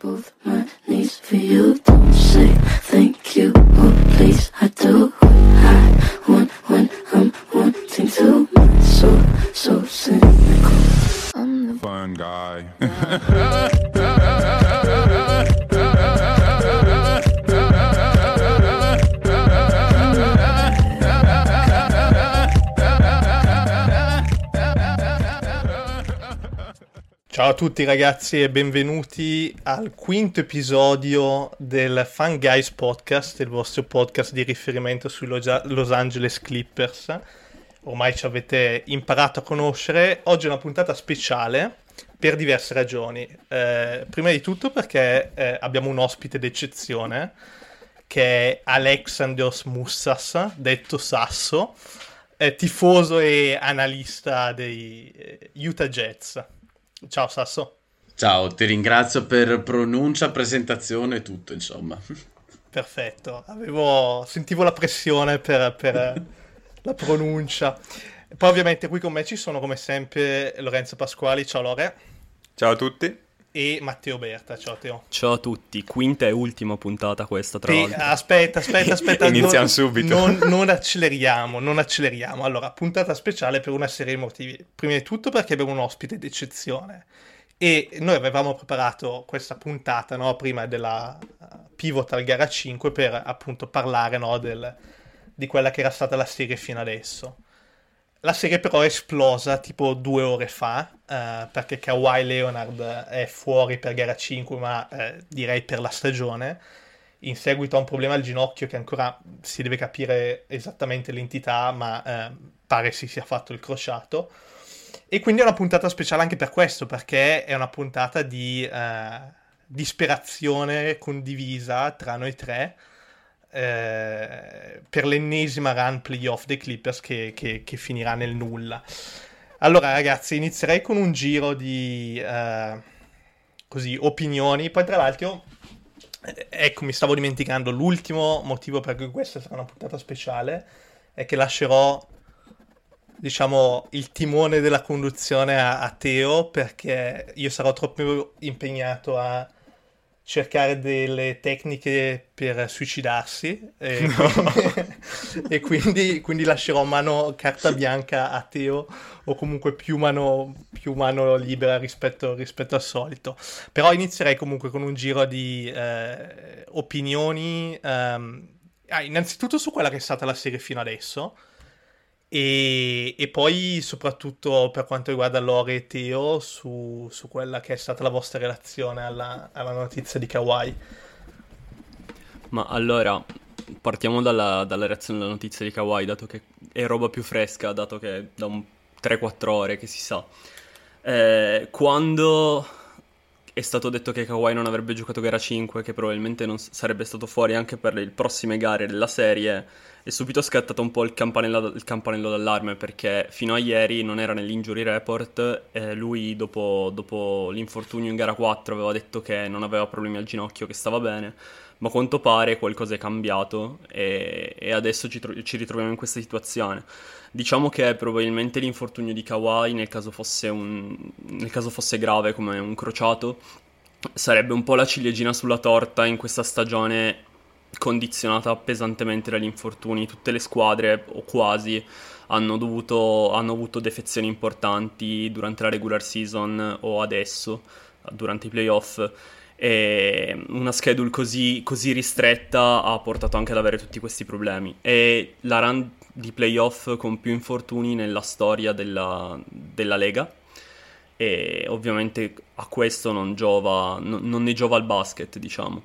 both my knees for you. Don't say Ciao a tutti ragazzi e benvenuti al quinto episodio del Fun Guys Podcast, il vostro podcast di riferimento sui Los Angeles Clippers. Ormai ci avete imparato a conoscere. Oggi è una puntata speciale per diverse ragioni. Eh, prima di tutto perché eh, abbiamo un ospite d'eccezione che è Alexandros Moussas, detto Sasso, eh, tifoso e analista dei eh, Utah Jazz. Ciao Sasso. Ciao, ti ringrazio per pronuncia, presentazione e tutto, insomma. Perfetto, Avevo... sentivo la pressione per, per la pronuncia. Poi ovviamente qui con me ci sono come sempre Lorenzo Pasquali, ciao Lore. Ciao a tutti. E Matteo Berta, ciao Teo. Ciao a tutti, quinta e ultima puntata questa tra l'altro. aspetta, aspetta, aspetta. Iniziamo non, subito. Non, non acceleriamo, non acceleriamo. Allora, puntata speciale per una serie di motivi. Prima di tutto perché abbiamo un ospite d'eccezione. E noi avevamo preparato questa puntata, no, prima della uh, Pivotal Gara 5 per appunto parlare, no, del, di quella che era stata la serie fino adesso. La serie però è esplosa tipo due ore fa, eh, perché Kawhi Leonard è fuori per gara 5, ma eh, direi per la stagione, in seguito a un problema al ginocchio che ancora si deve capire esattamente l'entità, ma eh, pare si sia fatto il crociato. E quindi è una puntata speciale anche per questo, perché è una puntata di eh, disperazione condivisa tra noi tre eh, per l'ennesima run playoff dei Clippers che, che, che, finirà nel nulla. Allora, ragazzi, inizierei con un giro di eh, così, opinioni. Poi, tra l'altro, eh, ecco, mi stavo dimenticando l'ultimo motivo per cui questa sarà una puntata speciale è che lascerò diciamo il timone della conduzione a, a Teo perché io sarò troppo impegnato a cercare delle tecniche per suicidarsi e, no. e quindi, quindi, lascerò mano carta bianca a Teo o comunque più mano, più mano libera rispetto, rispetto, al solito però inizierei comunque con un giro di eh, opinioni um, ah, innanzitutto su quella che è stata la serie fino adesso e, e, poi soprattutto per quanto riguarda Lore e Teo su, su quella che è stata la vostra relazione alla, alla, notizia di Kawhi. Ma allora, partiamo dalla, dalla, reazione alla notizia di Kawhi, dato che è roba più fresca, dato che è da un 3-4 ore che si sa. Eh, quando è stato detto che Kawhi non avrebbe giocato gara 5, che probabilmente non sarebbe stato fuori anche per le prossime gare della serie, è subito scattato un po' il campanello, il campanello d'allarme perché fino a ieri non era nell'injury report e lui dopo, dopo l'infortunio in gara 4 aveva detto che non aveva problemi al ginocchio, che stava bene, ma a quanto pare qualcosa è cambiato e, e adesso ci, tro- ci ritroviamo in questa situazione. Diciamo che probabilmente l'infortunio di Kawhi, nel caso fosse, un, nel caso fosse grave come un crociato, sarebbe un po' la ciliegina sulla torta in questa stagione condizionata pesantemente dagli infortuni. Tutte le squadre, o quasi, hanno, dovuto, hanno avuto defezioni importanti durante la regular season o adesso, durante i playoff. E una schedule così, così ristretta ha portato anche ad avere tutti questi problemi. E la run di playoff con più infortuni nella storia della, della Lega. E ovviamente a questo non, giova, non, non ne giova il basket, diciamo.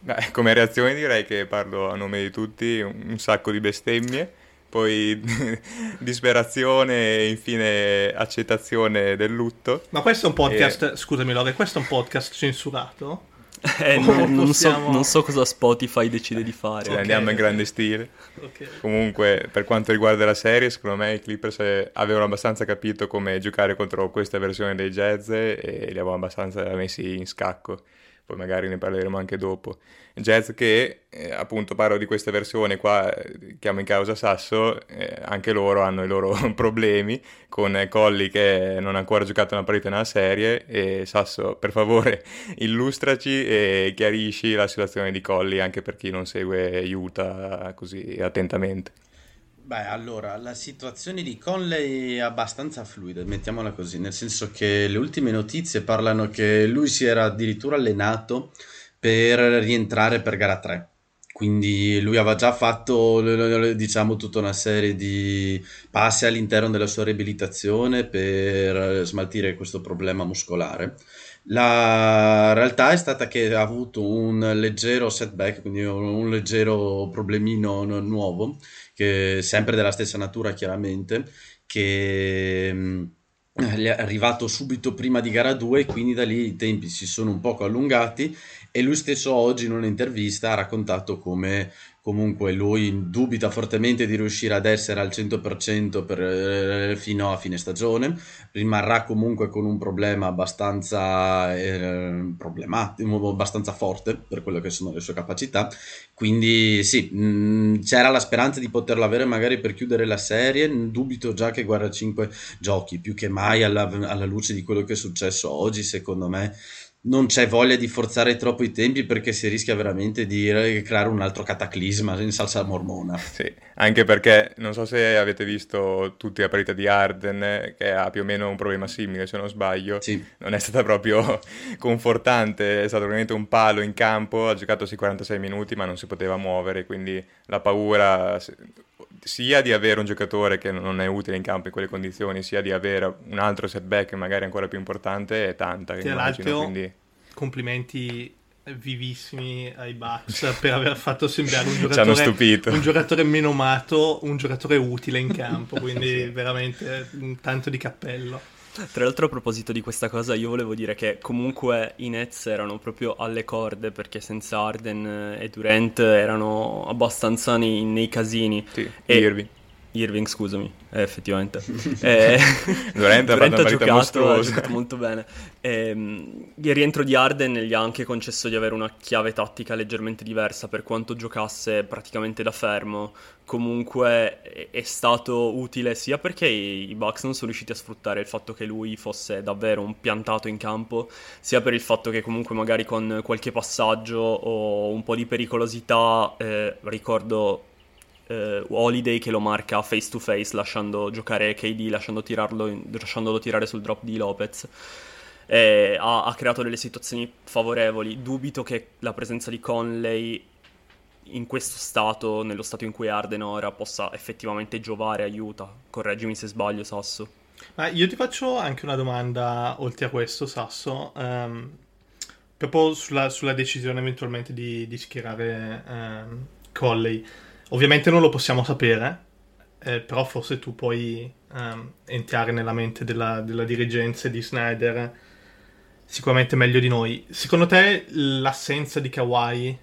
Beh, come reazione direi che parlo a nome di tutti, un sacco di bestemmie, poi disperazione e infine accettazione del lutto. Ma questo è un podcast, e... scusami Lore, questo è un podcast censurato? Eh, non, non, so, non, so, cosa Spotify decide di fare. Okay. Andiamo in grande stile. Okay. Comunque, per quanto riguarda la serie, secondo me i Clippers avevano abbastanza capito come giocare contro questa versione dei Jazz e li avevano abbastanza messi in scacco. Poi magari ne parleremo anche dopo. Jazz che, eh, appunto, parlo di questa versione qua, eh, chiamo in causa Sasso, eh, anche loro hanno i loro problemi con Colli che non ha ancora giocato una partita nella serie e Sasso, per favore, illustraci e chiarisci la situazione di Colli anche per chi non segue Utah così attentamente. Beh, allora, la situazione di Conley è abbastanza fluida, mettiamola così, nel senso che le ultime notizie parlano che lui si era addirittura allenato per rientrare per gara 3. Quindi lui aveva già fatto, diciamo, tutta una serie di passi all'interno della sua riabilitazione per smaltire questo problema muscolare. La realtà è stata che ha avuto un leggero setback, quindi un leggero problemino nuovo, che sempre della stessa natura chiaramente, che mm, è arrivato subito prima di gara 2 e quindi da lì i tempi si sono un poco allungati e lui stesso oggi in un'intervista ha raccontato come comunque lui dubita fortemente di riuscire ad essere al 100% per, eh, fino a fine stagione, rimarrà comunque con un problema abbastanza eh, problematico, abbastanza forte per quello che sono le sue capacità, quindi sì, mh, mm, c'era la speranza di poterlo avere magari per chiudere la serie, dubito già che guarda 5 giochi, più che mai alla, alla luce di quello che è successo oggi, secondo me non c'è voglia di forzare troppo i tempi perché si rischia veramente di creare un altro cataclisma in salsa mormona. Sì, anche perché non so se avete visto tutti la partita di Arden che ha più o meno un problema simile se non sbaglio. Sì. Non è stata proprio confortante, è stato veramente un palo in campo, ha giocato sui 46 minuti ma non si poteva muovere, quindi la paura sia di avere un giocatore che non è utile in campo in quelle condizioni, sia di avere un altro setback magari ancora più importante è tanta. Tra l'altro, quindi... complimenti vivissimi ai Bucks per aver fatto sembrare un giocatore, un giocatore meno amato, un giocatore utile in campo, quindi veramente tanto di cappello. Tra l'altro a proposito di questa cosa io volevo dire che comunque i Nets erano proprio alle corde perché senza Arden e Durant erano abbastanza nei, nei casini. Sì, e Irving. Irving, scusami, eh, effettivamente. eh, Durant, Durant ha giocato, ha giocato molto bene. Eh, il rientro di Arden gli ha anche concesso di avere una chiave tattica leggermente diversa per quanto giocasse praticamente da fermo. Comunque è, è stato utile sia perché i, i Bucks non sono riusciti a sfruttare il fatto che lui fosse davvero un piantato in campo, sia per il fatto che comunque magari con qualche passaggio o un po' di pericolosità, eh, ricordo eh, Holiday che lo marca face to face lasciando giocare KD, lasciando tirarlo, lasciandolo tirare sul drop di Lopez. Eh, ha, ha, creato delle situazioni favorevoli. Dubito che la presenza di Conley in questo stato, nello stato in cui Arden ora, possa effettivamente giovare, aiuta. Correggimi se sbaglio, Sasso. Ma io ti faccio anche una domanda oltre a questo, Sasso. Um, proprio sulla, sulla, decisione eventualmente di, di schierare um, Colley. Ovviamente non lo possiamo sapere, eh, però forse tu puoi um, entrare nella mente della, della dirigenza di Snyder sicuramente meglio di noi. Secondo te l'assenza di Kawhi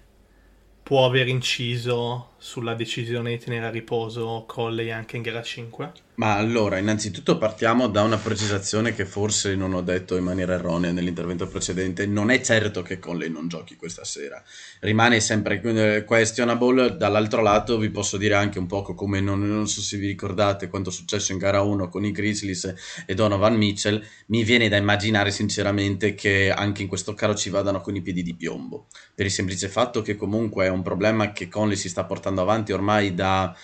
può aver inciso sulla decisione di tenere a riposo Colley anche in gara 5? Ma allora, innanzitutto partiamo da una precisazione che forse non ho detto in maniera erronea nell'intervento precedente. Non è certo che Conley non giochi questa sera. Rimane sempre questionable. Dall'altro lato vi posso dire anche un poco come non, non so se vi ricordate quanto è successo in gara 1 con i Grizzlies e Donovan Mitchell. Mi viene da immaginare sinceramente che anche in questo caso ci vadano con i piedi di piombo. Per il semplice fatto che comunque è un problema che Conley si sta portando avanti ormai da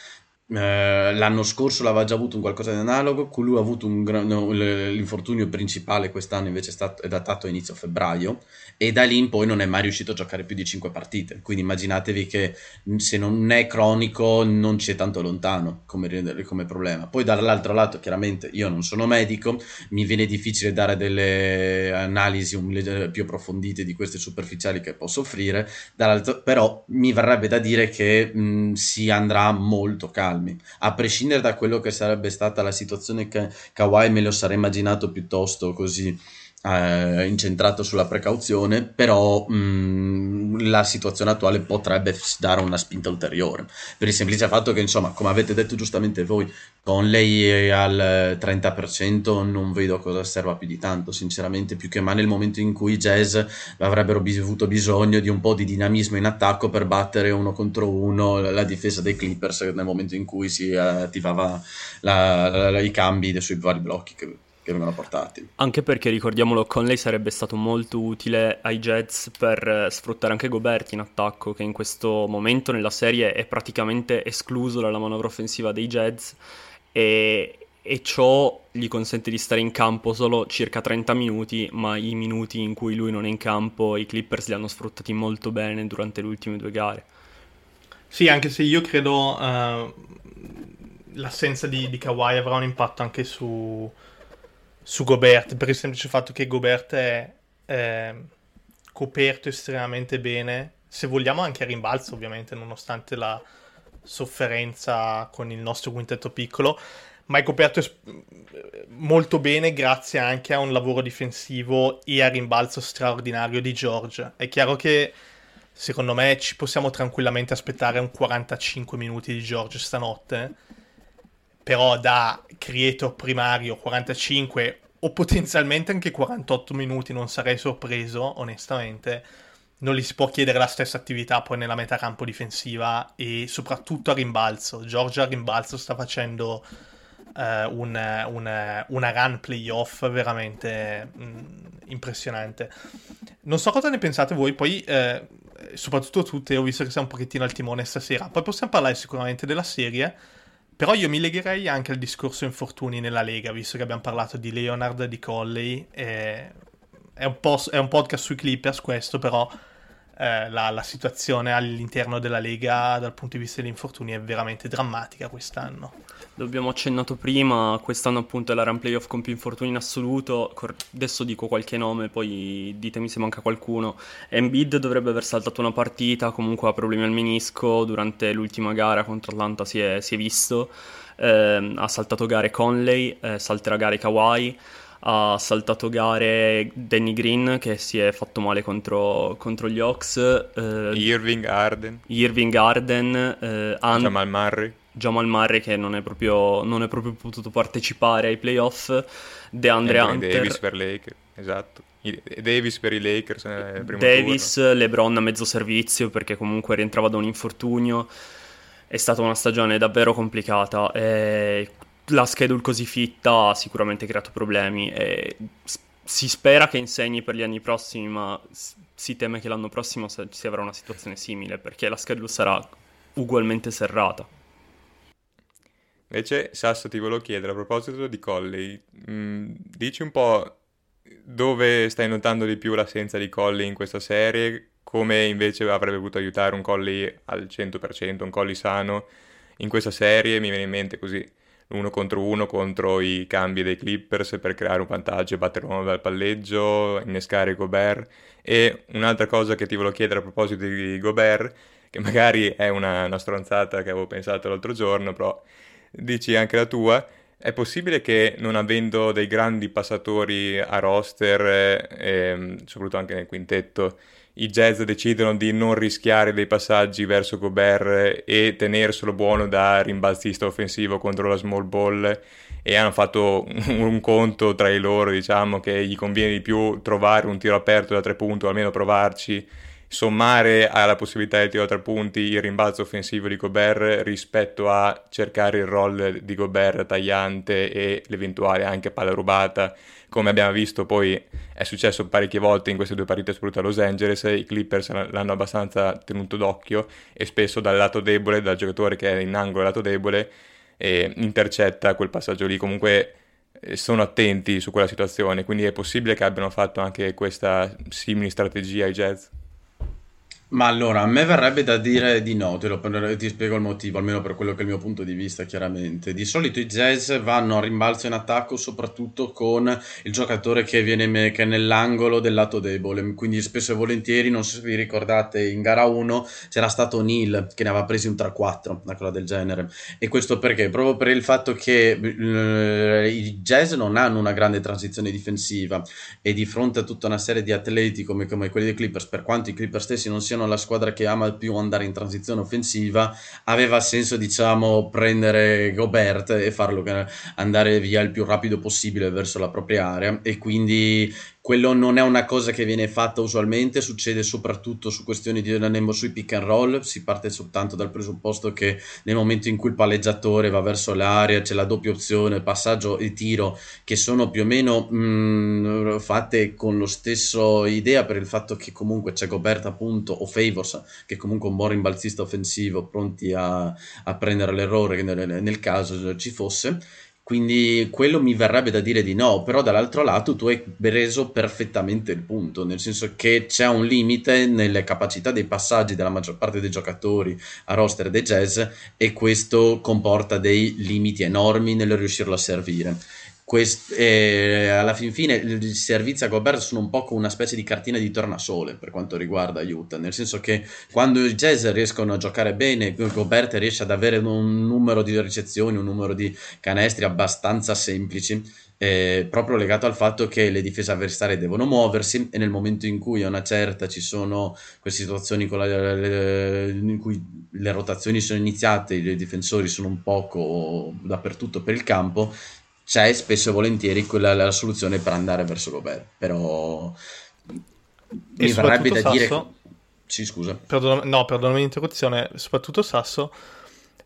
l'anno scorso l'aveva già avuto un qualcosa di analogo, lui ha avuto gran, l'infortunio principale quest'anno invece è, stato, è datato a inizio febbraio e da lì in poi non è mai riuscito a giocare più di 5 partite, quindi immaginatevi che se non è cronico non c'è tanto lontano come, come problema. Poi dall'altro lato chiaramente io non sono medico, mi viene difficile dare delle analisi più approfondite di queste superficiali che posso offrire, però mi verrebbe da dire che mh, si andrà molto calmo calmi, a prescindere da quello che sarebbe stata la situazione che Kawhi me lo sarei immaginato piuttosto così eh, incentrato sulla precauzione, però mh, mm, la situazione attuale potrebbe dare una spinta ulteriore, per il semplice fatto che, insomma, come avete detto giustamente voi, con lei al 30% non vedo cosa serva più di tanto, sinceramente, più che mai nel momento in cui i Jazz avrebbero bis- avuto bisogno di un po' di dinamismo in attacco per battere uno contro uno la difesa dei Clippers nel momento in cui si attivava la, la, la, i cambi sui vari blocchi che che vengono portati. Anche perché ricordiamolo, Conley sarebbe stato molto utile ai Jets per eh, sfruttare anche Gobert in attacco, che in questo momento nella serie è praticamente escluso dalla manovra offensiva dei Jets e, e ciò gli consente di stare in campo solo circa 30 minuti, ma i minuti in cui lui non è in campo i Clippers li hanno sfruttati molto bene durante le ultime due gare. Sì, anche se io credo uh, l'assenza di, di Kawhi avrà un impatto anche su, su Gobert per il semplice fatto che Gobert è, è coperto estremamente bene, se vogliamo anche a rimbalzo ovviamente, nonostante la sofferenza con il nostro quintetto piccolo, ma è coperto es- molto bene grazie anche a un lavoro difensivo e a rimbalzo straordinario di George. È chiaro che secondo me ci possiamo tranquillamente aspettare un 45 minuti di George stanotte però da creator primario 45 o potenzialmente anche 48 minuti non sarei sorpreso onestamente. Non gli si può chiedere la stessa attività poi nella metà campo difensiva e soprattutto a rimbalzo. Giorgia a rimbalzo sta facendo uh, un, un, una run playoff veramente mh, mm, impressionante. Non so cosa ne pensate voi poi eh, soprattutto tu Teo visto che sei un pochettino al timone stasera. Poi possiamo parlare sicuramente della serie però io mi legherei anche al discorso infortuni nella Lega, visto che abbiamo parlato di Leonard, di Colley. E... È, un è, un podcast sui Clippers questo, però eh, la, la, situazione all'interno della Lega dal punto di vista degli infortuni è veramente drammatica quest'anno. L'abbiamo accennato prima, quest'anno appunto è la run playoff con più infortuni in assoluto, adesso dico qualche nome, poi ditemi se manca qualcuno. Embiid dovrebbe aver saltato una partita, comunque ha problemi al menisco, durante l'ultima gara contro Atlanta si è, si è visto, eh, ha saltato gare Conley, eh, salterà gare Kawhi ha saltato gare Danny Green che si è fatto male contro, contro gli Hawks. Eh, Irving Arden. Irving Arden. Eh, An- Jamal Murray. Jamal Murray che non è proprio, non è proprio potuto partecipare ai playoff. DeAndre Anthony Hunter. Davis per Lakers, esatto. Davis per i Lakers. Eh, Davis, turno. LeBron a mezzo servizio perché comunque rientrava da un infortunio. È stata una stagione davvero complicata. E la schedule così fitta ha sicuramente creato problemi e si spera che insegni per gli anni prossimi, ma si teme che l'anno prossimo si avrà una situazione simile perché la schedule sarà ugualmente serrata. Invece, Sasso, ti volevo chiedere a proposito di Colley, mm, dici un po' dove stai notando di più l'assenza di Colley in questa serie, come invece avrebbe potuto aiutare un Colley al 100%, un Colley sano in questa serie, mi viene in mente così uno contro uno contro i cambi dei Clippers per creare un vantaggio e battere uno dal palleggio, innescare Gobert. E un'altra cosa che ti volevo chiedere a proposito di Gobert, che magari è una, una stronzata che avevo pensato l'altro giorno, però dici anche la tua. È possibile che non avendo dei grandi passatori a roster, eh, ehm, soprattutto anche nel quintetto, i Jazz decidono di non rischiare dei passaggi verso Gobert e tenerselo buono da rimbalzista offensivo contro la small ball e hanno fatto un conto tra i loro, diciamo che gli conviene di più trovare un tiro aperto da tre punti o almeno provarci, sommare alla possibilità di tiro da tre punti il rimbalzo offensivo di Gobert rispetto a cercare il roll di Gobert tagliante e l'eventuale anche palla rubata come abbiamo visto poi è successo parecchie volte in queste due partite soprattutto a Los Angeles, i Clippers l'hanno abbastanza tenuto d'occhio e spesso dal lato debole, dal giocatore che è in angolo lato debole, eh, intercetta quel passaggio lì, comunque eh, sono attenti su quella situazione, quindi è possibile che abbiano fatto anche questa simile strategia ai Jazz? Ma allora, a me verrebbe da dire di no, te lo, ti spiego il motivo, almeno per quello che è il mio punto di vista, chiaramente. Di solito i jazz vanno a rimbalzo in attacco soprattutto con il giocatore che, viene, che è nell'angolo del lato debole, quindi spesso e volentieri, non so se vi ricordate, in gara 1 c'era stato Neil che ne aveva presi un 3-4, una cosa del genere. E questo perché? Proprio per il fatto che eh, i jazz non hanno una grande transizione difensiva e di fronte a tutta una serie di atleti come, come quelli dei Clippers, per quanto i Clippers stessi non siano la squadra che ama più andare in transizione offensiva, aveva senso, diciamo, prendere Gobert e farlo andare via il più rapido possibile verso la propria area. E quindi quello non è una cosa che viene fatta usualmente, succede soprattutto su questioni di allenamento sui pick and roll, si parte soltanto dal presupposto che nel momento in cui il palleggiatore va verso l'area c'è la doppia opzione, passaggio e tiro, che sono più o meno mh, mm, fatte con lo stesso idea per il fatto che comunque c'è Gobert appunto o Favors, che comunque è un buon rimbalzista offensivo, pronti a, a prendere l'errore nel, nel caso ci fosse quindi quello mi verrebbe da dire di no, però dall'altro lato tu hai reso perfettamente il punto, nel senso che c'è un limite nelle capacità dei passaggi della maggior parte dei giocatori a roster dei jazz e questo comporta dei limiti enormi nel riuscirlo a servire. Quest, eh, alla fin fine i servizi a Gobert sono un po' come una specie di cartina di tornasole per quanto riguarda Utah, nel senso che quando i Jazz riescono a giocare bene, Gobert riesce ad avere un numero di ricezioni, un numero di canestri abbastanza semplici, eh, proprio legato al fatto che le difese avversarie devono muoversi e nel momento in cui a una certa ci sono queste situazioni la, le, in cui le rotazioni sono iniziate, i difensori sono un poco dappertutto per il campo, c'è spesso e volentieri quella la soluzione per andare verso Gobert, però mi verrebbe da Sasso, dire... Sì, scusa. Perdon- no, perdonami l'interruzione, soprattutto Sasso,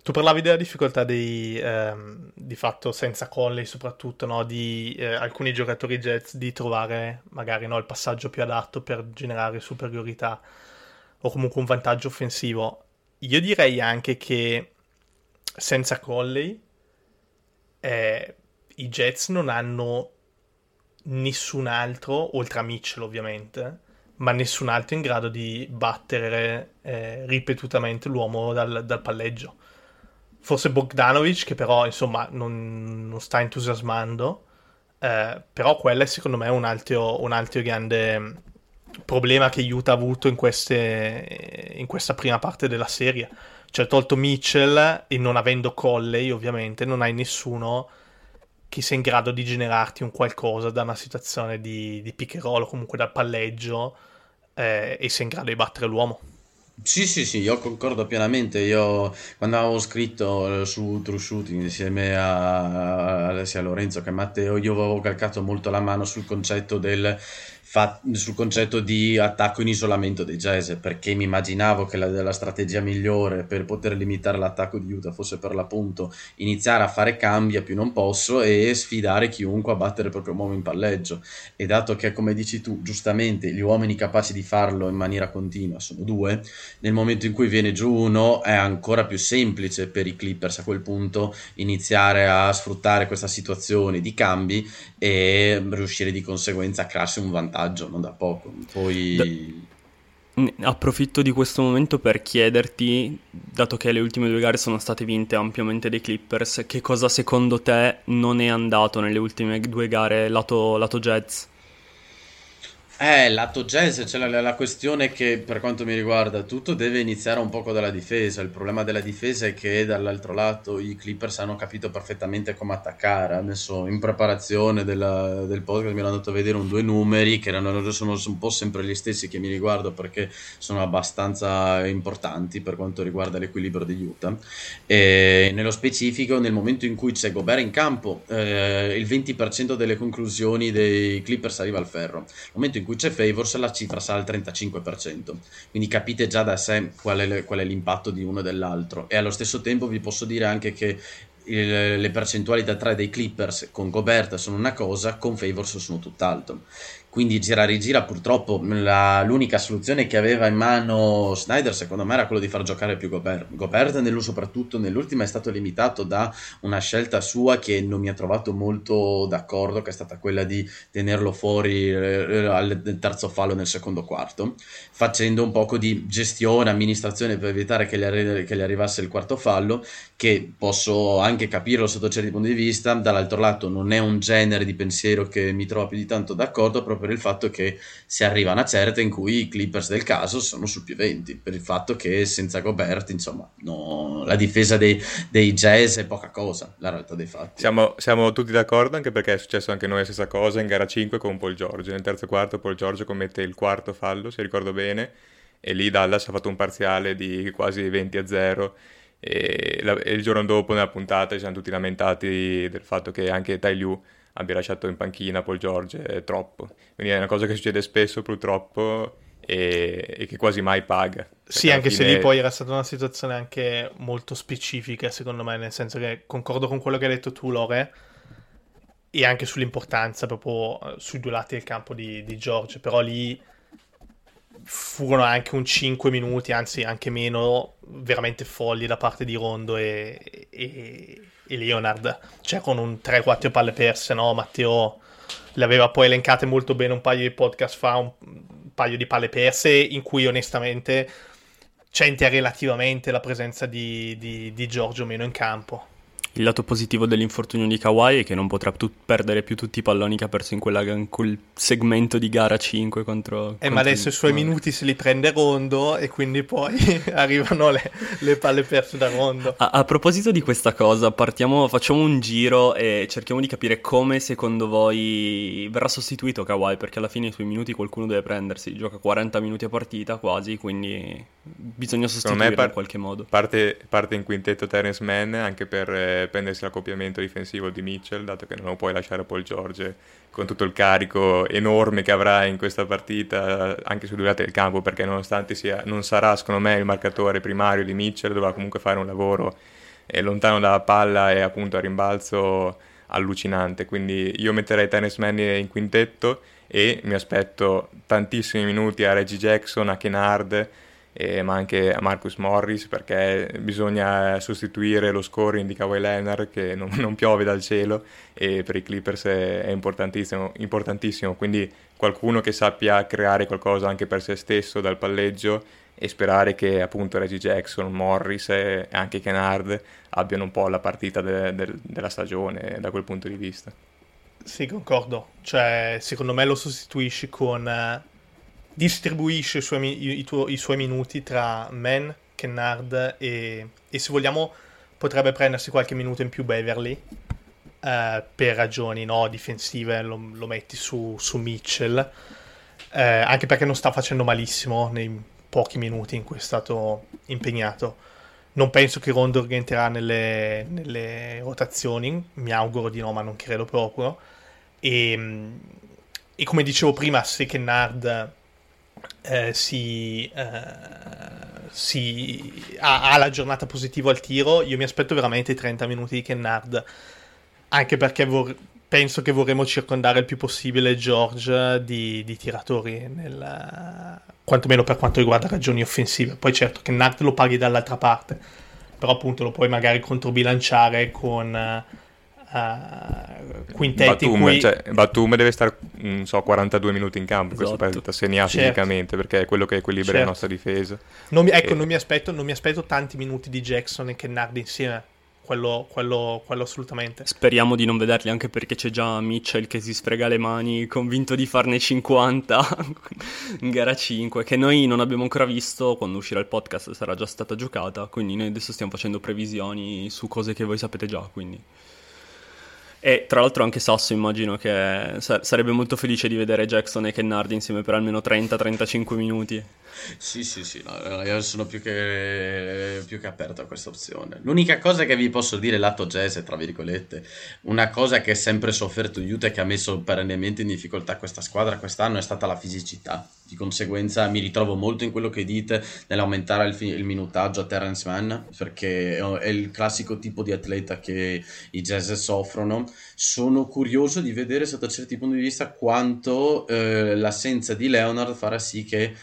tu parlavi della difficoltà dei, ehm, di fatto senza Conley, soprattutto no, di eh, alcuni giocatori Jets di trovare magari no, il passaggio più adatto per generare superiorità o comunque un vantaggio offensivo. Io direi anche che senza Conley eh, i Jets non hanno nessun altro, oltre a Mitchell ovviamente, ma nessun altro in grado di battere eh, ripetutamente l'uomo dal, dal, palleggio. Forse Bogdanovic, che però insomma non, non sta entusiasmando, eh, però quello è secondo me un altro, un altro grande problema che Utah ha avuto in, queste, in questa prima parte della serie. Cioè, tolto Mitchell e non avendo Colley, ovviamente, non hai nessuno che sia in grado di generarti un qualcosa da una situazione di, di pick and roll o comunque dal palleggio eh, e sia in grado di battere l'uomo. Sì, sì, sì, io concordo pienamente. Io quando avevo scritto su True Shooting insieme a, a sia Lorenzo che a Matteo, io avevo calcato molto la mano sul concetto del fa- sul concetto di attacco in isolamento dei Jazz, perché mi immaginavo che la, la, strategia migliore per poter limitare l'attacco di Utah fosse per l'appunto iniziare a fare cambi a più non posso e sfidare chiunque a battere il proprio uomo in palleggio. E dato che, come dici tu, giustamente gli uomini capaci di farlo in maniera continua sono due, nel momento in cui viene giù uno è ancora più semplice per i Clippers a quel punto iniziare a sfruttare questa situazione di cambi e riuscire di conseguenza a crearsi un vantaggio vantaggio, non da poco. Poi... Da... Approfitto di questo momento per chiederti, dato che le ultime due gare sono state vinte ampiamente dai Clippers, che cosa secondo te non è andato nelle ultime due gare lato, lato Jazz? Eh, lato jazz c'è la, la, questione che per quanto mi riguarda tutto deve iniziare un poco dalla difesa. Il problema della difesa è che dall'altro lato i Clippers hanno capito perfettamente come attaccare. Adesso in preparazione della, del podcast mi hanno andato a vedere un due numeri che erano, sono un po' sempre gli stessi che mi riguardo perché sono abbastanza importanti per quanto riguarda l'equilibrio di Utah. E nello specifico, nel momento in cui c'è Gobert in campo, eh, il 20% delle conclusioni dei Clippers arriva al ferro. Nel momento in cui c'è Favors la cifra sale al 35%, quindi capite già da sé qual è, qual è l'impatto di uno e dell'altro e allo stesso tempo vi posso dire anche che il, le percentuali da 3 dei Clippers con Gobert sono una cosa, con Favors sono tutt'altro. Quindi gira rigira purtroppo la, l'unica soluzione che aveva in mano Snyder secondo me era quello di far giocare più Gobert. Gobert nello, soprattutto nell'ultima è stato limitato da una scelta sua che non mi ha trovato molto d'accordo, che è stata quella di tenerlo fuori eh, al terzo fallo nel secondo quarto, facendo un poco di gestione, amministrazione per evitare che gli, che gli arrivasse il quarto fallo, che posso anche capirlo sotto certi punti di vista, dall'altro lato non è un genere di pensiero che mi trova più di tanto d'accordo proprio per il fatto che si arriva a una certa in cui i Clippers del caso sono sul più 20, per il fatto che senza Gobert, insomma, no, la difesa dei, dei, Jazz è poca cosa, la realtà dei fatti. Siamo, siamo, tutti d'accordo, anche perché è successo anche noi la stessa cosa in gara 5 con Paul George. Nel terzo quarto Paul George commette il quarto fallo, se ricordo bene, e lì Dallas ha fatto un parziale di quasi 20 a 0 e, la, e il giorno dopo nella puntata ci siamo tutti lamentati del fatto che anche Tai Lu abbia lasciato in panchina Paul George è troppo. Quindi è una cosa che succede spesso purtroppo e, e che quasi mai paga. Sì, anche fine... se lì poi era stata una situazione anche molto specifica secondo me, nel senso che concordo con quello che hai detto tu Lore e anche sull'importanza proprio eh, sui due lati del campo di, di George, però lì furono anche un 5 minuti, anzi anche meno, veramente folli da parte di Rondo e, e, e Leonard. Cioè con un 3-4 palle perse, no? Matteo le aveva poi elencate molto bene un paio di podcast fa, un, paio di palle perse in cui onestamente c'entra relativamente la presenza di, di, di Giorgio meno in campo. Il lato positivo dell'infortunio di Kawhi è che non potrà tu- perdere più tutti i palloni che ha perso in, quella, in quel segmento di gara 5 contro... Eh, ma adesso i suoi minuti se li prende Rondo e quindi poi arrivano le, le, palle perse da Rondo. A, a, proposito di questa cosa, partiamo, facciamo un giro e cerchiamo di capire come secondo voi verrà sostituito Kawhi, perché alla fine i suoi minuti qualcuno deve prendersi. Gioca 40 minuti a partita quasi, quindi bisogna sostituirlo par- in qualche modo. Parte, parte in quintetto Terence Mann anche per... Prendersi l'accoppiamento difensivo di Mitchell, dato che non lo puoi lasciare Paul George con tutto il carico enorme che avrà in questa partita, anche su due lati del campo, perché nonostante sia, non sarà, secondo me, il marcatore primario di Mitchell, dovrà comunque fare un lavoro eh, lontano dalla palla e appunto a rimbalzo allucinante. Quindi io metterei Tennis Manny in quintetto e mi aspetto tantissimi minuti a Reggie Jackson, a Kennard eh, ma anche a Marcus Morris perché bisogna sostituire lo scoring di Kawhi Leonard che non, non, piove dal cielo e per i Clippers è, è importantissimo, importantissimo, quindi qualcuno che sappia creare qualcosa anche per se stesso dal palleggio e sperare che appunto Reggie Jackson, Morris e anche Kennard abbiano un po' la partita de, de, della stagione da quel punto di vista. Sì, concordo. Cioè, secondo me lo sostituisci con uh distribuisce i suoi, i, i, i suoi minuti tra Men, Kennard e, e, se vogliamo potrebbe prendersi qualche minuto in più Beverly eh, per ragioni no, difensive, lo, lo, metti su, su Mitchell, eh, anche perché non sta facendo malissimo nei pochi minuti in cui è stato impegnato. Non penso che Rondo rientrerà nelle, nelle rotazioni, mi auguro di no, ma non credo proprio. E, e come dicevo prima, se Kennard eh, si, eh, si ha, ha, la giornata positiva al tiro, io mi aspetto veramente i 30 minuti di Kennard, anche perché vor- penso che vorremmo circondare il più possibile George di, di tiratori, nel, quantomeno per quanto riguarda ragioni offensive. Poi certo Kennard lo paghi dall'altra parte, però appunto lo puoi magari controbilanciare con uh, quintetti Batum, cui... cioè, Batum deve stare non so, 42 minuti in campo esatto. questa partita se ne ha certo. fisicamente perché è quello che equilibra certo. la nostra difesa non mi, ecco e... non, mi aspetto, non mi aspetto tanti minuti di Jackson e Kennard insieme quello, quello, quello, assolutamente. Speriamo di non vederli anche perché c'è già Mitchell che si sfrega le mani, convinto di farne 50 in gara 5, che noi non abbiamo ancora visto, quando uscirà il podcast sarà già stata giocata, quindi noi adesso stiamo facendo previsioni su cose che voi sapete già, quindi... E tra l'altro anche Sasso immagino che sarebbe molto felice di vedere Jackson e Kennard insieme per almeno 30-35 minuti. Sì, sì, sì, no, io sono più che, più che aperto a questa opzione. L'unica cosa che vi posso dire lato jazz, tra virgolette, una cosa che è sempre sofferto Utah e che ha messo perennemente in difficoltà questa squadra quest'anno è stata la fisicità. Di conseguenza mi ritrovo molto in quello che dite nell'aumentare il, fi- il minutaggio a Terence Mann, perché è il classico tipo di atleta che i jazz soffrono. Sono curioso di vedere sotto certi punti di vista quanto eh, l'assenza di Leonard farà sì che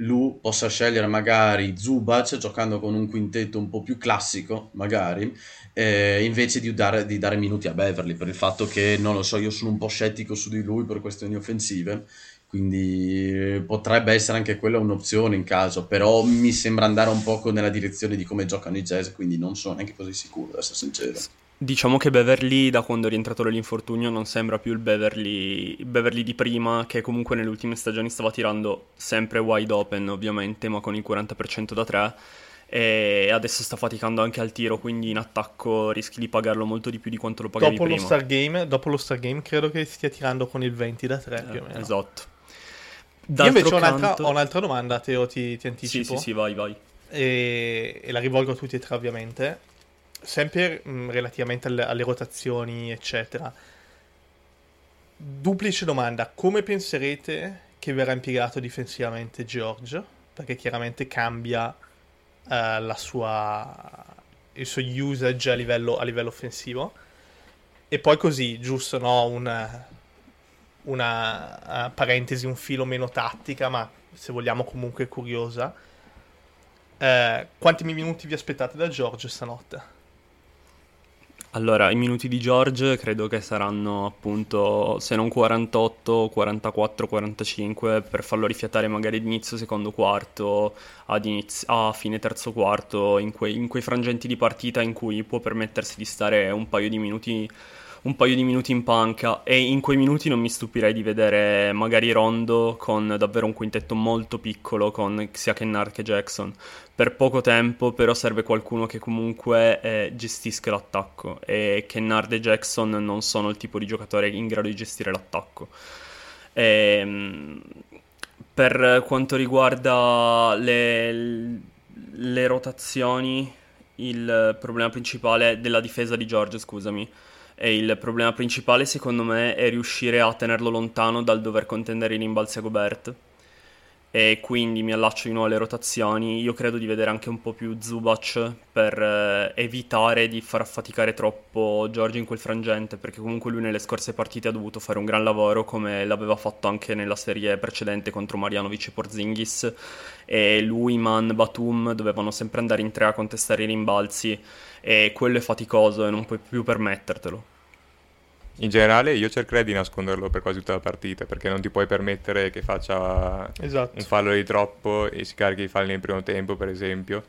Lu possa scegliere magari Zubac giocando con un quintetto un po' più classico, magari, eh, invece di dare, di dare, minuti a Beverly, per il fatto che, non lo so, io sono un po' scettico su di lui per questioni offensive, quindi eh, potrebbe essere anche quella un'opzione in caso, però mi sembra andare un poco nella direzione di come giocano i jazz, quindi non sono neanche così sicuro, ad essere sincero. Diciamo che Beverly, da quando è rientrato dall'infortunio, non sembra più il Beverly, Beverly, di prima, che comunque nelle ultime stagioni stava tirando sempre wide open, ovviamente, ma con il 40% da 3. E adesso sta faticando anche al tiro, quindi in attacco rischi di pagarlo molto di più di quanto lo pagavi dopo prima. Lo Star Game, dopo lo Star Game credo che stia tirando con il 20 da 3 eh, più o meno. Esatto. D'altro Io invece canto... ho, un'altra, ho, un'altra, domanda, Teo, ti, ti anticipo. Sì, sì, sì, vai, vai. E, e la rivolgo a tutti e tre ovviamente sempre mh, mm, relativamente alle, alle, rotazioni, eccetera. Duplice domanda: come penserete che verrà impiegato difensivamente George? Perché chiaramente cambia uh, la sua, il suo usage a livello, a livello offensivo. E poi così, giusto, no? Una, una uh, parentesi, un filo meno tattica, ma se vogliamo comunque curiosa. Uh, quanti minuti vi aspettate da George stanotte? Allora, i minuti di George credo che saranno appunto, se non 48, 44, 45 per farlo rifiatare magari ad inizio secondo quarto, ad iniz- a fine terzo quarto, in, que- in quei frangenti di partita in cui può permettersi di stare un paio di minuti un paio di minuti in panca e in quei minuti non mi stupirei di vedere magari Rondo con davvero un quintetto molto piccolo con sia Kennard che Jackson per poco tempo però serve qualcuno che comunque eh, gestisca l'attacco e Kennard e Jackson non sono il tipo di giocatore in grado di gestire l'attacco. E, ehm, per quanto riguarda le, le rotazioni il problema principale della difesa di George scusami e il problema principale secondo me è riuscire a tenerlo lontano dal dover contendere i rimbalzi a Gobert e quindi mi allaccio di nuovo alle rotazioni. Io credo di vedere anche un po' più Zubac per eh, evitare di far affaticare troppo Giorgio in quel frangente, perché comunque lui nelle scorse partite ha dovuto fare un gran lavoro come l'aveva fatto anche nella serie precedente contro Marianovic e Porzingis e lui, Man, Batum dovevano sempre andare in tre a contestare i rimbalzi e quello è faticoso e non puoi più permettertelo. In generale io cercherei di nasconderlo per quasi tutta la partita perché non ti puoi permettere che faccia esatto. un fallo di troppo e si carichi i falli nel primo tempo per esempio.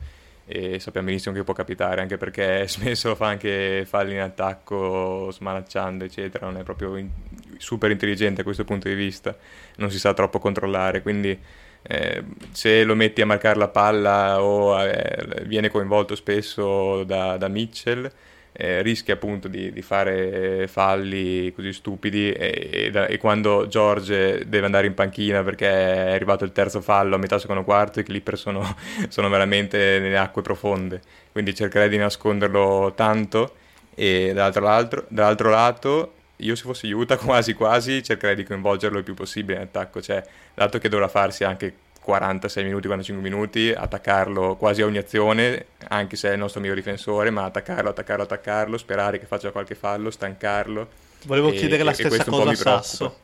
E sappiamo benissimo che può capitare anche perché spesso lo fa anche falli in attacco smanacciando eccetera. Non è proprio in- super intelligente a questo punto di vista. Non si sa troppo controllare quindi eh, se lo metti a marcare la palla o eh, viene coinvolto spesso da, da Mitchell eh, rischia appunto di, di, fare falli così stupidi e, e, e, quando George deve andare in panchina perché è arrivato il terzo fallo a metà secondo quarto i Clipper sono, sono veramente nelle acque profonde. Quindi cercherei di nasconderlo tanto e dall'altro, dall'altro lato io se fossi Utah quasi quasi cercherei di coinvolgerlo il più possibile in attacco. Cioè dato che dovrà farsi anche 46 minuti, 45 minuti, attaccarlo quasi a ogni azione, anche se è il nostro miglior difensore, ma attaccarlo, attaccarlo, attaccarlo, sperare che faccia qualche fallo, stancarlo. Volevo e, chiedere la stessa cosa a Sasso.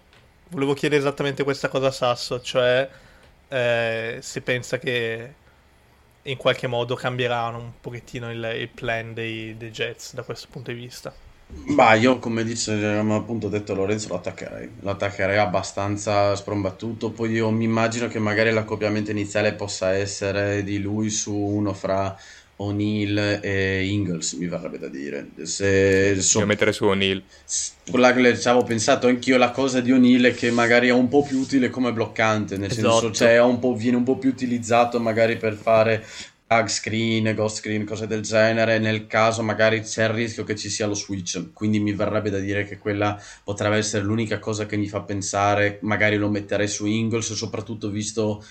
Volevo chiedere esattamente questa cosa a Sasso, cioè eh, se pensa che in qualche modo cambierà un pochettino il, il plan dei, dei Jets da questo punto di vista. Ma io, come dice, appunto detto Lorenzo, lo attaccherei. Lo attaccherei abbastanza sprombattuto. Poi io mi immagino che magari l'accoppiamento iniziale possa essere di lui su uno fra O'Neill e Ingles, mi verrebbe da dire. Se so, mettere su O'Neill. Quella che avevo pensato anch'io, la cosa di O'Neill è che magari è un po' più utile come bloccante, nel esatto. senso, cioè, un viene un po' più utilizzato magari per fare tag screen, ghost screen, cose del genere, nel caso magari c'è il rischio che ci sia lo switch, quindi mi verrebbe da dire che quella potrebbe essere l'unica cosa che mi fa pensare, magari lo metterei su Ingles, soprattutto visto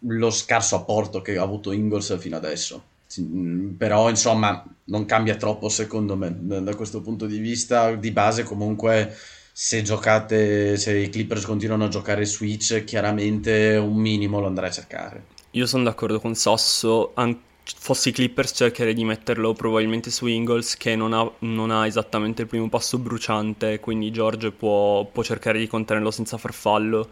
lo scarso apporto che ha avuto Ingles fino adesso. Mm, però insomma non cambia troppo secondo me da questo punto di vista. Di base comunque se giocate se i Clippers continuano a giocare Switch chiaramente un minimo lo andrei a cercare io sono d'accordo con Sasso An- fossi Clippers cercherei di metterlo probabilmente su Ingles che non ha, non ha, esattamente il primo passo bruciante quindi George può, può cercare di contenerlo senza farfallo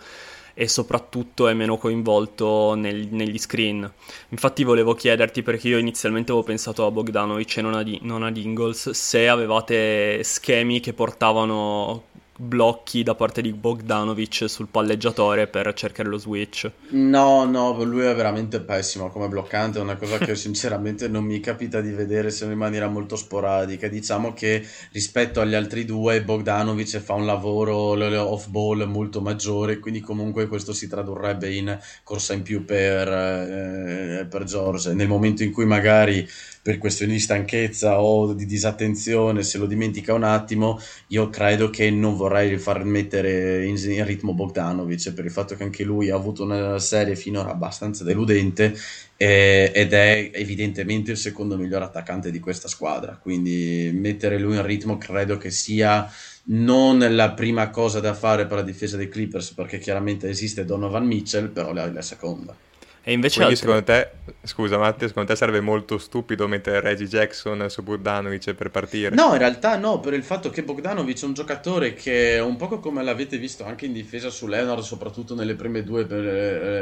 e soprattutto è meno coinvolto nel, negli screen. Infatti volevo chiederti, perché io inizialmente avevo pensato a Bogdanovic e non, a, non ad Ingles, se avevate schemi che portavano blocchi da parte di Bogdanovic sul palleggiatore per cercare lo switch. No, no, lui è veramente pessimo come bloccante, è una cosa che sinceramente non mi capita di vedere se non in maniera molto sporadica. Diciamo che rispetto agli altri due Bogdanovic fa un lavoro off ball molto maggiore, quindi comunque questo si tradurrebbe in corsa in più per, eh, per George. Nel momento in cui magari per questioni di stanchezza o di disattenzione, se lo dimentica un attimo, io credo che non vorrei far mettere in, in ritmo Bogdanovic per il fatto che anche lui ha avuto una serie finora abbastanza deludente eh, ed è evidentemente il secondo miglior attaccante di questa squadra. Quindi mettere lui in ritmo credo che sia non la prima cosa da fare per la difesa dei Clippers perché chiaramente esiste Donovan Mitchell, però è la seconda. E invece Quindi altre... secondo te, scusa Matteo, secondo te sarebbe molto stupido mettere Reggie Jackson su Bogdanovic per partire? No, in realtà no, per il fatto che Bogdanovic è un giocatore che un po' come l'avete visto anche in difesa su Leonard, soprattutto nelle prime due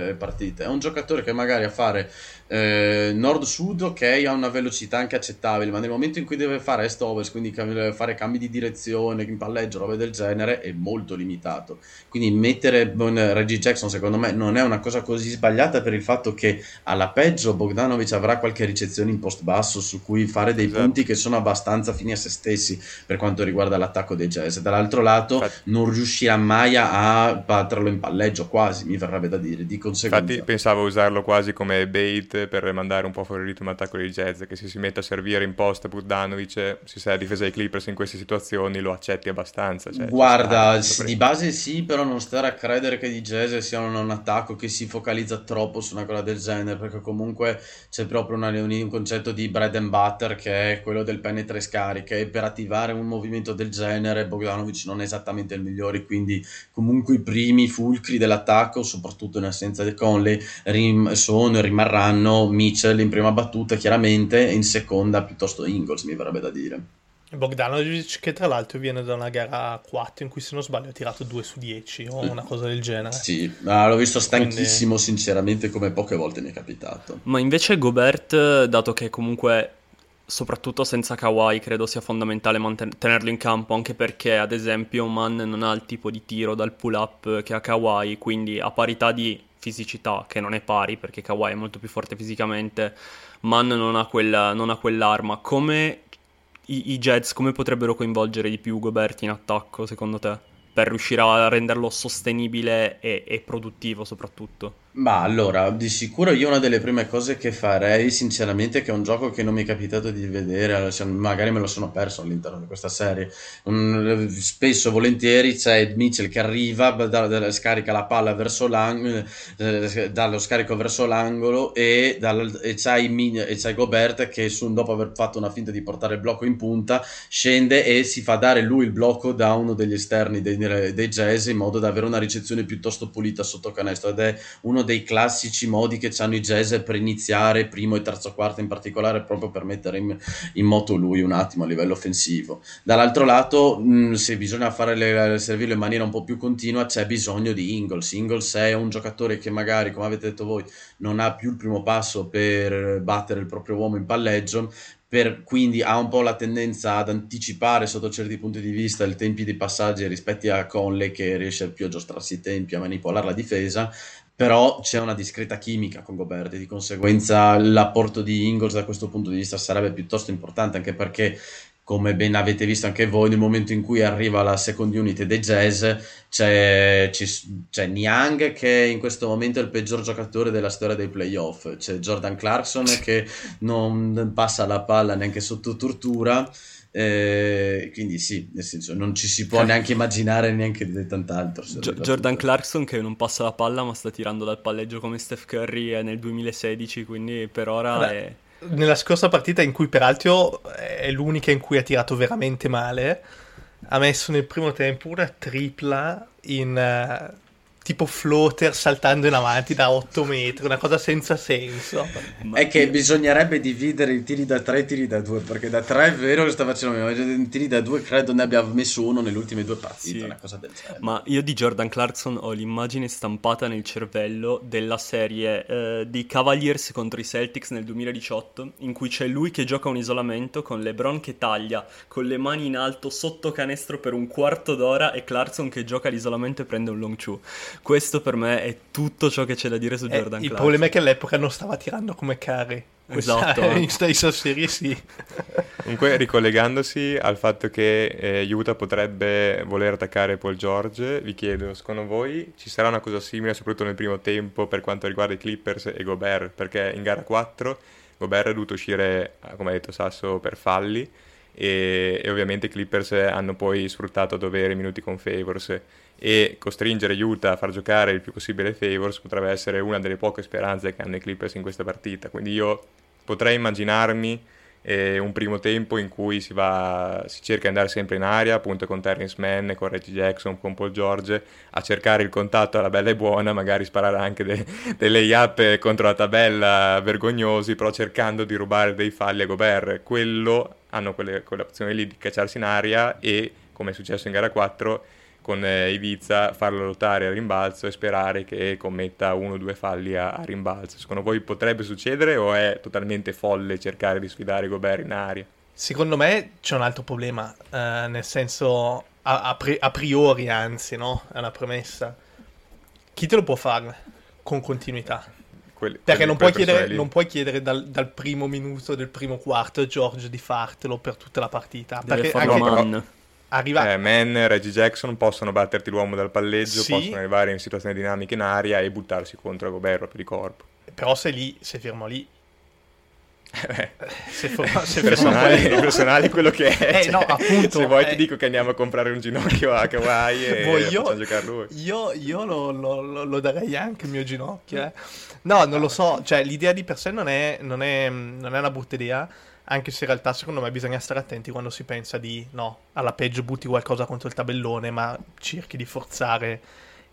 eh, partite, è un giocatore che magari a fare eh, nord-sud, ok, ha una velocità anche accettabile, ma nel momento in cui deve fare est-ovest, quindi fare cambi di direzione, in palleggio, robe del genere, è molto limitato. Quindi mettere Reggie Jackson, secondo me, non è una cosa così sbagliata per il fatto che alla peggio Bogdanovic avrà qualche ricezione in post basso su cui fare dei esatto. punti che sono abbastanza fini a se stessi per quanto riguarda l'attacco dei Jazz. Dall'altro lato, Infatti. non riuscirà mai a batterlo in palleggio, quasi mi verrebbe da dire. Di conseguenza, Infatti, pensavo usarlo quasi come bait per mandare un po' fuori ritmo attacco dei Jazz, che se si mette a servire in post Budanovic, si sa la difesa dei Clippers in queste situazioni, lo accetti abbastanza. Cioè, Guarda, di base sì, però non stare a credere che i Jazz siano un attacco che si focalizza troppo su una cosa del genere, perché comunque c'è proprio una, un concetto di bread and butter che è quello del penetra e scarica e per attivare un movimento del genere Bogdanovic non è esattamente il migliore, quindi comunque i primi fulcri dell'attacco, soprattutto in assenza di Conley, rim- sono e rimarranno Mitchell in prima battuta chiaramente e in seconda piuttosto Ingles mi verrebbe da dire. Bogdanovic che tra l'altro viene da una gara 4 in cui se non sbaglio ha tirato 2 su 10 o una cosa del genere. Sì, ma l'ho visto stanchissimo Quindi... sinceramente come poche volte mi è capitato. Ma invece Gobert, dato che comunque soprattutto senza Kawhi credo sia fondamentale manten- tenerlo in campo anche perché ad esempio Man non ha il tipo di tiro dal pull up che ha Kawhi quindi a parità di fisicità che non è pari perché Kawhi è molto più forte fisicamente Man non ha, quella, non ha quell'arma come i, i Jets come potrebbero coinvolgere di più Gobert in attacco secondo te? Per riuscire a renderlo sostenibile e, e produttivo soprattutto ma allora, di sicuro io una delle prime cose che farei, sinceramente, che è un gioco che non mi è capitato di vedere, magari me lo sono perso all'interno di questa serie. Un, spesso, volentieri, c'è Mitchell che arriva, da, da, scarica la palla verso l'angolo, eh, dallo scarico verso l'angolo e, dal, e c'hai Gobert che su, dopo aver fatto una finta di portare il blocco in punta, scende e si fa dare lui il blocco da uno degli esterni dei, dei jazz in modo da avere una ricezione piuttosto pulita sotto canestro ed è uno dei classici modi che hanno i jazz per iniziare primo e terzo quarto in particolare proprio per mettere in, in moto lui un attimo a livello offensivo. Dall'altro lato mh, se bisogna fare le, servirlo in maniera un po' più continua c'è bisogno di Ingles. Ingles è un giocatore che magari come avete detto voi non ha più il primo passo per battere il proprio uomo in palleggio per, quindi ha un po' la tendenza ad anticipare sotto certi punti di vista i tempi dei passaggi rispetto a Conley che riesce più a giostrarsi i tempi, a manipolare la difesa, però c'è una discreta chimica con Gobert e di conseguenza l'apporto di Ingles da questo punto di vista sarebbe piuttosto importante anche perché come ben avete visto anche voi, nel momento in cui arriva la second unit dei Jazz, c'è, c'è, Niang che in questo momento è il peggior giocatore della storia dei playoff, c'è Jordan Clarkson che non passa la palla neanche sotto tortura. Eh, quindi sì, nel senso non ci si può neanche immaginare neanche di tant'altro. Gio- Jordan Clarkson che non passa la palla ma sta tirando dal palleggio come Steph Curry nel 2016, quindi per ora Beh, è nella scorsa partita in cui peraltro è l'unica in cui ha tirato veramente male, ha messo nel primo tempo una tripla in uh, tipo floater saltando in avanti da 8 metri, una cosa senza senso. È che bisognerebbe dividere i tiri da 3 e i tiri da 2, perché da 3 è vero che sta facendo ma i tiri da 2 credo ne abbia messo uno nelle ultime due partite, sì. una cosa del genere. Ma io di Jordan Clarkson ho l'immagine stampata nel cervello della serie eh, di Cavaliers contro i Celtics nel 2018, in cui c'è lui che gioca un isolamento con LeBron che taglia con le mani in alto sotto canestro per un quarto d'ora e Clarkson che gioca l'isolamento e prende un long two. Questo per me è tutto ciò che c'è da dire su eh, Jordan Il problema è che all'epoca non stava tirando come Curry. Esatto. in stessa serie sì. Comunque ricollegandosi al fatto che eh, Utah potrebbe voler attaccare Paul George, vi chiedo, secondo voi ci sarà una cosa simile soprattutto nel primo tempo per quanto riguarda i Clippers e Gobert? Perché in gara 4 Gobert è dovuto uscire, come ha detto Sasso, per falli e, e ovviamente i Clippers hanno poi sfruttato a dovere i minuti con Favors e costringere Utah a far giocare il più possibile Favors potrebbe essere una delle poche speranze che hanno i Clippers in questa partita. Quindi io potrei immaginarmi eh, un primo tempo in cui si, va, si cerca di andare sempre in aria, appunto con Terrence Mann, con Reggie Jackson, con Paul George, a cercare il contatto alla bella e buona, magari sparare anche de, delle layup contro la tabella vergognosi, però cercando di rubare dei falli a Gobert. Quello hanno quelle, opzioni lì di cacciarsi in aria e, come è successo in gara 4, con eh, Ibiza farlo lottare a rimbalzo e sperare che commetta uno o due falli a, a, rimbalzo. Secondo voi potrebbe succedere o è totalmente folle cercare di sfidare Gobert in aria? Secondo me c'è un altro problema, eh, nel senso a, a, pri- a, priori anzi, no? È una premessa. Chi te lo può fare con continuità? Quelli, Perché quelli, non, puoi chiedere, non, puoi chiedere, dal, dal, primo minuto del primo quarto a George di fartelo per tutta la partita. Deve Perché anche, arriva... Eh, Man, Reggie Jackson possono batterti l'uomo dal palleggio, sì. possono arrivare in situazioni dinamiche in aria e buttarsi contro Gobert proprio di corpo. Però se lì, se fermo lì... Eh, se, for- se personale, fermo personale quello che è. Eh, cioè, no, appunto, se vuoi eh... ti dico che andiamo a comprare un ginocchio a Kawhi e boh, io, facciamo giocare lui. Io, io lo, lo, lo, darei anche il mio ginocchio. Eh. No, non lo so, cioè l'idea di per sé non è, non è, non è una brutta idea anche se in realtà secondo me bisogna stare attenti quando si pensa di no, alla peggio butti qualcosa contro il tabellone, ma cerchi di forzare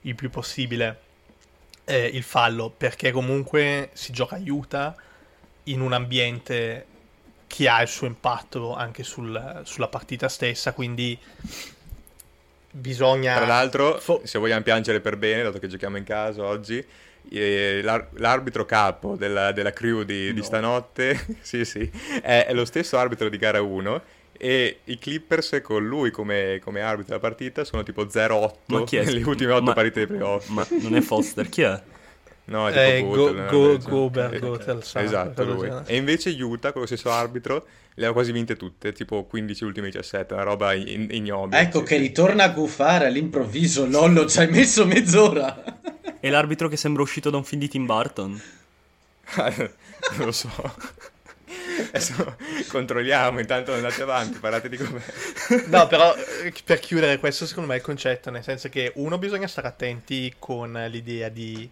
il più possibile eh, il fallo, perché comunque si gioca aiuta in un ambiente che ha il suo impatto anche sul, sulla partita stessa, quindi bisogna... Tra l'altro, fo- se vogliamo piangere per bene, dato che giochiamo in casa oggi, l'ar- l'arbitro capo della, della crew di, no. di stanotte sì, sì, è, è, lo stesso arbitro di gara 1 e i Clippers con lui come, come arbitro della partita sono tipo 0-8 nelle ultime 8 partite dei playoff. Ma non è Foster, chi è? No, è tipo eh, Gotel, go, go, go, Gotel, esatto, lui. E invece Utah, con lo stesso arbitro, le ha quasi vinte tutte, tipo 15 ultime 17, una roba in, ignobile. Ecco sì, che sì. ritorna a guffare all'improvviso, Lollo, ci hai messo mezz'ora. È l'arbitro che sembra uscito da un film di Tim Burton. non lo so. Adesso controlliamo, intanto andate avanti, parlate di come... no, però per chiudere questo secondo me è il concetto, nel senso che uno bisogna stare attenti con l'idea di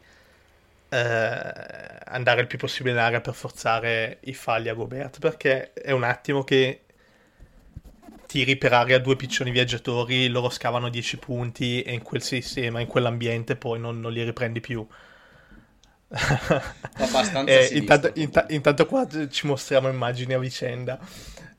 eh, andare il più possibile in area per forzare i falli a Gobert, perché è un attimo che tiri per aria due piccioni viaggiatori, loro scavano 10 punti e in quel sistema, in quell'ambiente poi non, non li riprendi più. Abbastanza eh, intanto, int- intanto, qua ci mostriamo immagini a vicenda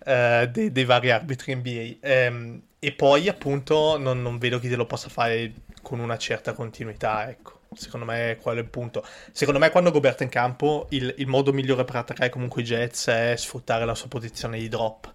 eh, dei, dei, vari arbitri NBA. Eh, e poi appunto non, non, vedo chi te lo possa fare con una certa continuità, ecco. Secondo me quello è il punto. Secondo me quando Gobert è in campo il, il modo migliore per attaccare comunque i Jets è sfruttare la sua posizione di drop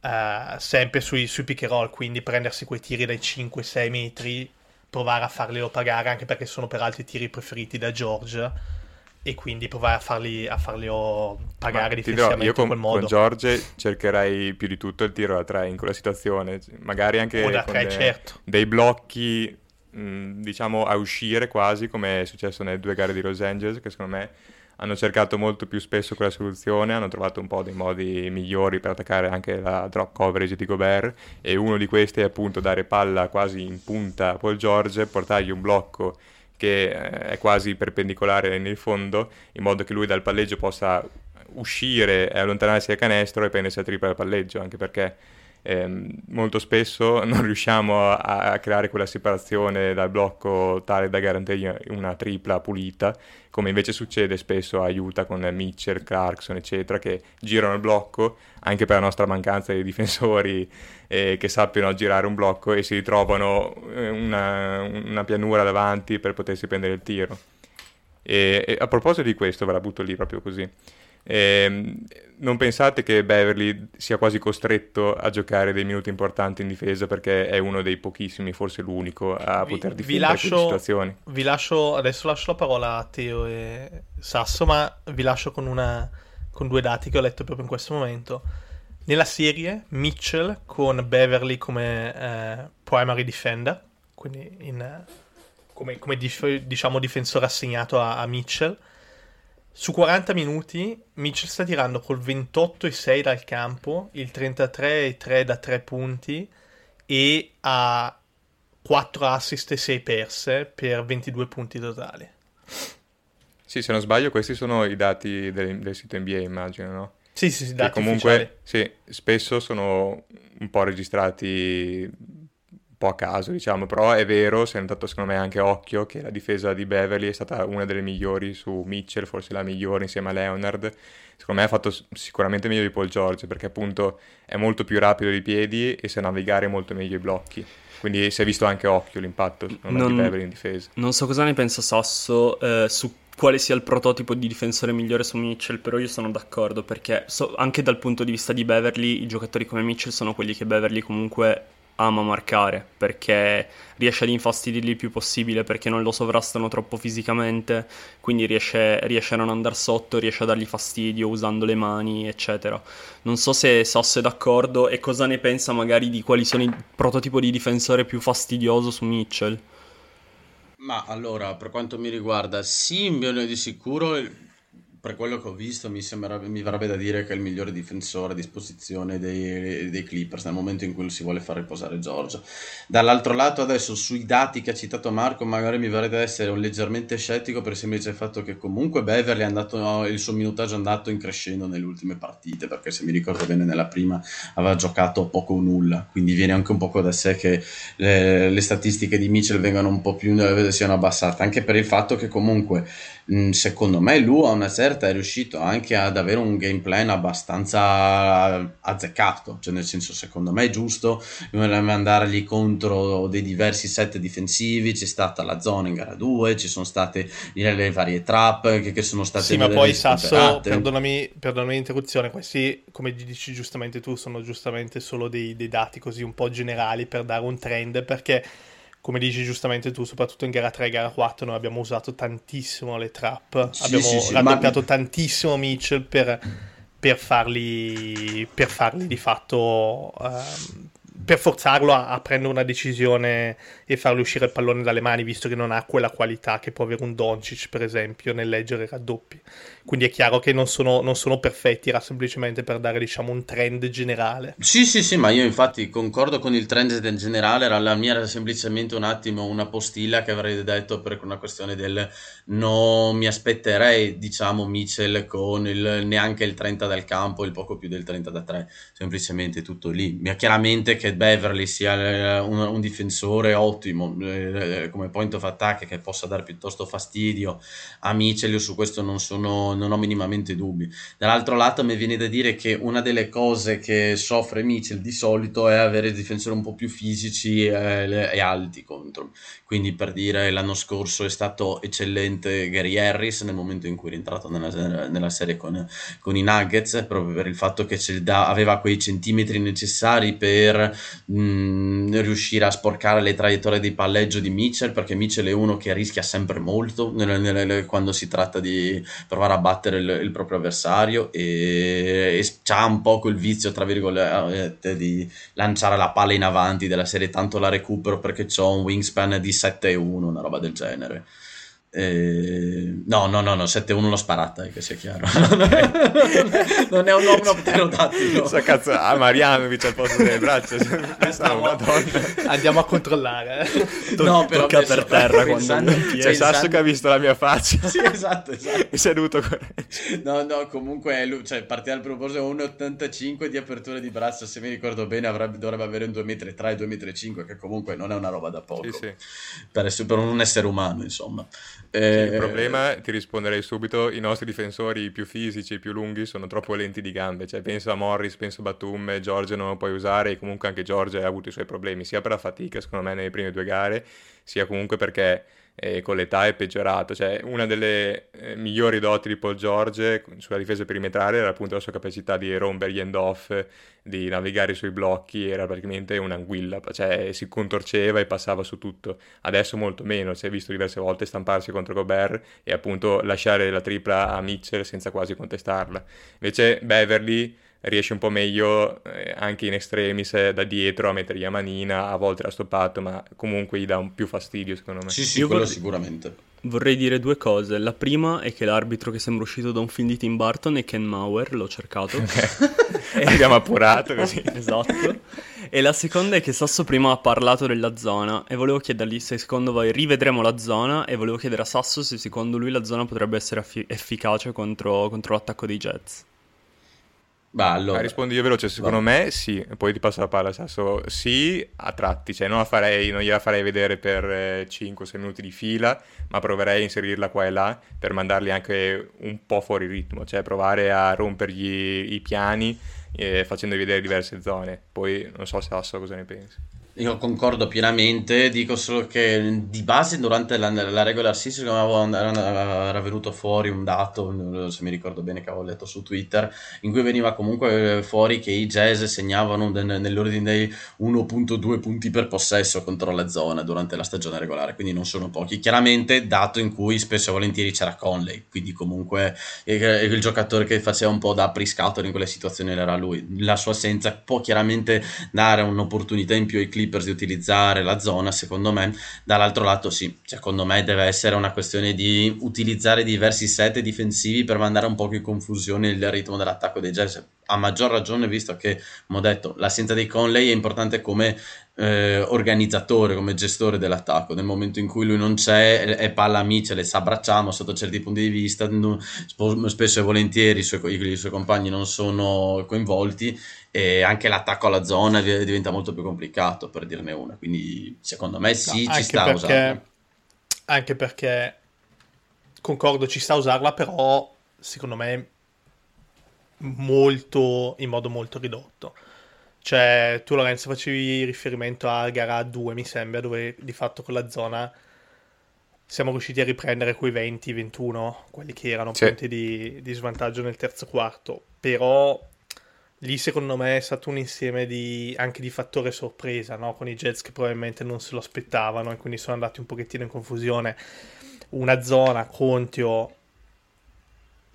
uh, sempre sui, sui pick and roll, quindi prendersi quei tiri dai 5-6 metri, provare a farglielo pagare, anche perché sono peraltro i tiri preferiti da George, e quindi provare a farli, a farli oh, pagare Ma dirò, difensivamente io in con, quel modo. con Giorge cercherei più di tutto il tiro da tre in quella situazione, magari anche O da tre, de- certo. dei blocchi, mh, diciamo, a uscire quasi, come è successo nelle due gare di Los Angeles, che secondo me hanno cercato molto più spesso quella soluzione, hanno trovato un po' dei modi migliori per attaccare anche la drop coverage di Gobert e uno di questi è appunto dare palla quasi in punta a Paul George, portargli un blocco che eh, è quasi perpendicolare nel fondo, in modo che lui dal palleggio possa uscire e allontanarsi dal canestro e prendersi la tripla dal palleggio, anche perché ehm, molto spesso non riusciamo a, a creare quella separazione dal blocco tale da garantire una tripla pulita, come invece succede spesso a Utah con Mitchell, Clarkson, eccetera, che girano il blocco anche per la nostra mancanza di difensori eh, che sappiano girare un blocco e si ritrovano eh, una, una pianura davanti per potersi prendere il tiro. E, e a proposito di questo, ve la butto lì proprio così. Ehm, non pensate che Beverly sia quasi costretto a giocare dei minuti importanti in difesa perché è uno dei pochissimi, forse l'unico, a Vi- poter vi difendere lascio- quelle situazioni? Vi lascio, adesso lascio la parola a Teo e Sasso, ma vi lascio con, una, con due dati che ho letto proprio in questo momento. Nella serie, Mitchell con Beverly come eh, primary defender, quindi in, eh, come, come dif- diciamo difensore assegnato a, a Mitchell. Su 40 minuti Mitchell sta tirando col 28,6 dal campo, il 33,3 da 3 punti e ha 4 assist e 6 perse per 22 punti totali. Sì, se non sbaglio, questi sono i dati del, del sito NBA, immagino, no? Sì, sì, sì, Che dati comunque, ufficiali. sì, spesso sono un po' registrati po' a caso, diciamo, però è vero, si è notato secondo me anche occhio che la difesa di Beverly è stata una delle migliori su Mitchell, forse la migliore insieme a Leonard. Secondo me ha fatto sicuramente meglio di Paul George perché appunto è molto più rapido di piedi e sa navigare molto meglio i blocchi. Quindi si è visto anche occhio l'impatto Non- di Beverly in difesa. Non so cosa ne pensa Sasso eh, su quale sia il prototipo di difensore migliore su Mitchell, però io sono d'accordo perché so- anche dal punto di vista di Beverly, i giocatori come Mitchell sono quelli che Beverly comunque ama marcare perché riesce ad infastidirli il più possibile perché non lo sovrastano troppo fisicamente, quindi riesce, riesce a non andare sotto, riesce a dargli fastidio usando le mani, eccetera. Non so se Sasso è d'accordo e cosa ne pensa magari di quali sono il prototipo di difensore più fastidioso su Mitchell. Ma allora, per quanto mi riguarda, sì, di sicuro, per quello che ho visto, mi sembra, mi verrebbe da dire che è il migliore difensore a disposizione dei, dei Clippers nel momento in cui si vuole far riposare Giorgio. Dall'altro lato, adesso sui dati che ha citato Marco, magari mi verrebbe da essere un leggermente scettico per il semplice fatto che comunque Beverly è andato, no, il suo minutaggio è andato in crescendo nelle ultime partite, perché se mi ricordo bene nella prima aveva giocato poco o nulla, quindi viene anche un poco da sé che le, le statistiche di Mitchell vengano un po' più siano abbassate, anche per il fatto che comunque secondo me lui a una certa è riuscito anche ad avere un game plan abbastanza azzeccato, cioè nel senso secondo me è giusto andargli contro dei diversi set difensivi, c'è stata la zona in gara 2, ci sono state le, varie trap che, che sono state Sì, ma poi Sasso, perdonami, perdonami l'interruzione, questi, come dici giustamente tu, sono giustamente solo dei, dei dati così un po' generali per dare un trend, perché come dici giustamente tu, soprattutto in gara 3 e gara 4 noi abbiamo usato tantissimo le trap, Sì, abbiamo sì, sì, raddoppiato ma- tantissimo Mitchell per, per farli, per farli di fatto... ehm, per forzarlo a, a prendere una decisione e fargli uscire il pallone dalle mani, visto che non ha quella qualità che può avere un Doncic, per esempio, nel leggere i raddoppi. Quindi è chiaro che non sono, non sono perfetti, era semplicemente per dare, diciamo, un trend generale. Sì, sì, sì, ma io infatti concordo con il trend generale, era la mia era semplicemente un attimo una postilla che avrei detto per una questione del non mi aspetterei, diciamo, Mitchell con il, neanche il 30 dal campo, il poco più del 30 da 3, semplicemente tutto lì. Ma chiaramente che Beverly sia eh, un, un difensore ottimo eh, come point of attack che possa dare piuttosto fastidio a Mitchell, io su questo non sono, non ho minimamente dubbi. Dall'altro lato mi viene da dire che una delle cose che soffre Mitchell di solito è avere difensori un po' più fisici eh, e alti contro. Quindi per dire l'anno scorso è stato eccellente Gary Harris nel momento in cui è rientrato nella, nella serie con, con i Nuggets, proprio per il fatto che da- aveva quei centimetri necessari per mh, riuscire a sporcare le traiettorie di palleggio di Mitchell, perché Mitchell è uno che rischia sempre molto nelle, nelle, quando si tratta di provare a battere il, il proprio avversario e, e ha un po' quel vizio, tra virgolette, di lanciare la palla in avanti della serie, tanto la recupero perché ho un wingspan di 7-1, una roba del genere. Eh, no, no, no, no, 7-1 l'ho sparata, eh, che sia chiaro. non è un uomo pterodattilo. Sa cazzo, a Marianovic al posto delle braccia. No, Andiamo a controllare. Eh. no, però tocca per terra pensando, quando C'è Sasso che ha visto la mia faccia. Sì, esatto, esatto. è dovuto No, no, comunque lui, cioè, partiva dal proposito 1,85 di apertura di braccia, se mi ricordo bene avrebbe, dovrebbe avere un 2,3 m, 2,5 m, che comunque non è una roba da poco. Sì, sì. Per, per un essere umano, insomma. Eh, sì, il problema, ti risponderei subito, i nostri difensori più fisici, più lunghi sono troppo lenti di gambe, cioè penso a Morris, penso a Batum, Giorgio non lo puoi usare e comunque anche Giorgio ha avuto i suoi problemi, sia per la fatica secondo me nelle prime due gare, sia comunque perché eh, con l'età è peggiorato. Cioè, una delle eh, migliori doti di Paul George sulla difesa perimetrale era appunto la sua capacità di rompere gli end-off, di navigare sui blocchi, era praticamente un'anguilla, cioè si contorceva e passava su tutto. Adesso molto meno, si è visto diverse volte stamparsi contro Gobert e appunto lasciare la tripla a Mitchell senza quasi contestarla. Invece Beverly riesce un po' meglio eh, anche in estremis eh, da dietro a mettergli a manina, a volte l'ha stoppato, ma comunque gli dà un più fastidio secondo me. Sì, sì, Io quello vorrei... sicuramente. Vorrei dire due cose. La prima è che l'arbitro che sembra uscito da un film di Tim Burton è Ken Mauer, l'ho cercato. e abbiamo appurato così. esatto. E la seconda è che Sasso prima ha parlato della zona e volevo chiedergli se secondo voi rivedremo la zona e volevo chiedere a Sasso se secondo lui la zona potrebbe essere affi- efficace contro, contro l'attacco dei Jets. Bah, allora. ah, rispondi io veloce, secondo Va. me sì, poi ti passo la palla Sasso, sì a tratti, cioè non, la farei, non gliela farei vedere per eh, 5-6 minuti di fila, ma proverei a inserirla qua e là per mandarli anche un po' fuori ritmo, cioè provare a rompergli i piani eh, facendo vedere diverse zone, poi non so Sasso cosa ne pensi. Io concordo pienamente, dico solo che di base durante la, la regular season era, venuto fuori un dato, se mi ricordo bene che avevo letto su Twitter, in cui veniva comunque fuori che i Jazz segnavano nell'ordine dei 1.2 punti per possesso contro la zona durante la stagione regolare, quindi non sono pochi. Chiaramente dato in cui spesso e volentieri c'era Conley, quindi comunque il, il giocatore che faceva un po' da apriscato in quelle situazioni era lui. La sua assenza può chiaramente dare un'opportunità in più ai clip Clippers di utilizzare la zona, secondo me, dall'altro lato sì, secondo me deve essere una questione di utilizzare diversi set difensivi per mandare un po' in confusione il ritmo dell'attacco dei Jazz, a maggior ragione visto che, come ho detto, l'assenza di Conley è importante come eh, organizzatore, come gestore dell'attacco. Nel momento in cui lui non c'è, è palla a Mitchell e s'abbracciamo sotto certi punti di vista, spesso e volentieri i suoi, i suoi compagni non sono coinvolti e anche l'attacco alla zona diventa molto più complicato per dirne una. Quindi secondo me sì no, ci sta perché, usarla. anche perché concordo ci sta a usarla però secondo me molto in modo molto ridotto cioè tu Lorenzo facevi riferimento a gara 2 mi sembra dove di fatto con la zona siamo riusciti a riprendere quei 20-21 quelli che erano sì. punti di, di svantaggio nel terzo quarto però lì secondo me è stato un insieme di, anche di fattore sorpresa, no? con i Jets che probabilmente non se lo aspettavano e quindi sono andati un pochettino in confusione. Una zona contro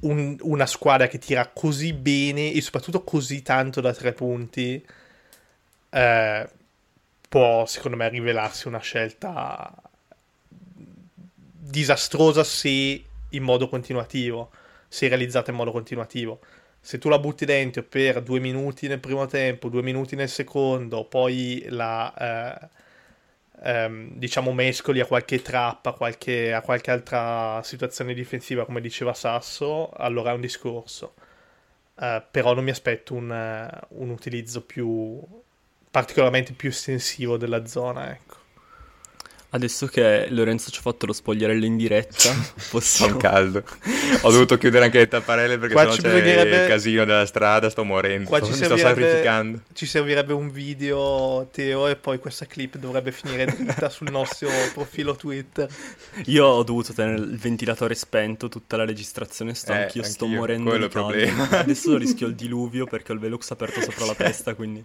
un, una squadra che tira così bene e soprattutto così tanto da tre punti eh, può secondo me rivelarsi una scelta disastrosa se in modo continuativo, se realizzata in modo continuativo. Se tu la butti dentro per due minuti nel primo tempo, due minuti nel secondo, poi la eh, ehm, diciamo mescoli a qualche trappa, qualche, a qualche altra situazione difensiva, come diceva Sasso, allora è un discorso. Uh, però non mi aspetto un, uh, un, utilizzo più particolarmente più estensivo della zona, ecco. Adesso che Lorenzo ci ha fatto lo spogliarello in diretta, possiamo... Sono caldo. Ho dovuto chiudere anche le tapparelle perché Qua sennò c'è bisognerebbe- il casino della strada, sto morendo. Qua ci Mi sto servirebbe, sacrificando. ci servirebbe un video, Teo, e poi questa clip dovrebbe finire dritta sul nostro profilo Twitter. Io ho dovuto tenere il ventilatore spento tutta la registrazione, sto Eh, anch'io, sto anch'io, morendo quello di è il caldo. problema. Adesso rischio il diluvio perché ho il Velux aperto sopra la testa, quindi...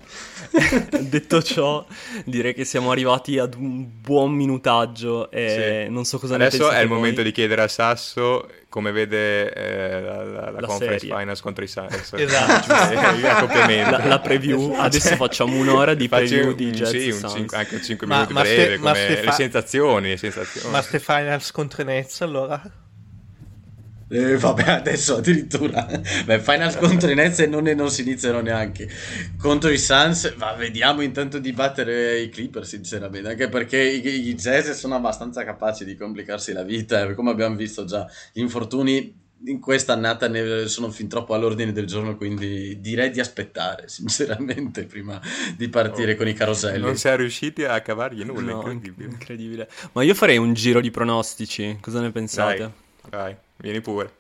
Detto ciò, direi che siamo arrivati ad un buon minutaggio e Sì. non so cosa ne Adesso è il voi. momento di chiedere a Sasso come vede eh, la, la- la La conference serie. finals contro i Suns. Esatto. Eh, accoppiamento. La, la preview, adesso facciamo un'ora di preview un- di Jazz sì, un cinque- anche un 5 Ma- minuti ma breve, Ste- ma come Stefa- le sensazioni, le sensazioni. Ma ste finals contro i Nets, allora? Eh, vabbè, adesso addirittura. Beh, Finals contro i Nets e non, e non si iniziano neanche. Contro i Suns, ma vediamo intanto di battere i Clippers, sinceramente. Anche perché i, i Jazz sono abbastanza capaci di complicarsi la vita. e Come abbiamo visto già, gli infortuni in questa annata ne sono fin troppo all'ordine del giorno. Quindi direi di aspettare, sinceramente, prima di partire Oh. con i caroselli. Non si è riusciti a cavargli nulla, No, incredibile. incredibile. Ma io farei un giro di pronostici, cosa ne pensate? Dai, dai, vieni pure.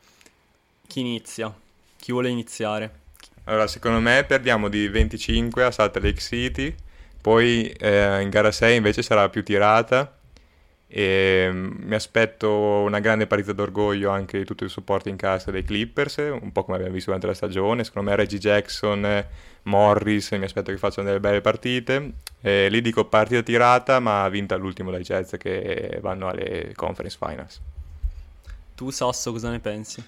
Chi inizia? Chi vuole iniziare? Allora, secondo me perdiamo di 25 a Salt Lake City, poi eh, in gara 6 invece sarà più tirata e mm, mi aspetto una grande partita d'orgoglio anche di tutto il supporto in casa dei Clippers, un po' come abbiamo visto durante la stagione. Secondo me Reggie Jackson, Morris, mi aspetto che facciano delle belle partite. E lì dico partita tirata, ma vinta all'ultimo dai Jazz che vanno alle conference finals. Tu, Sasso, cosa ne pensi?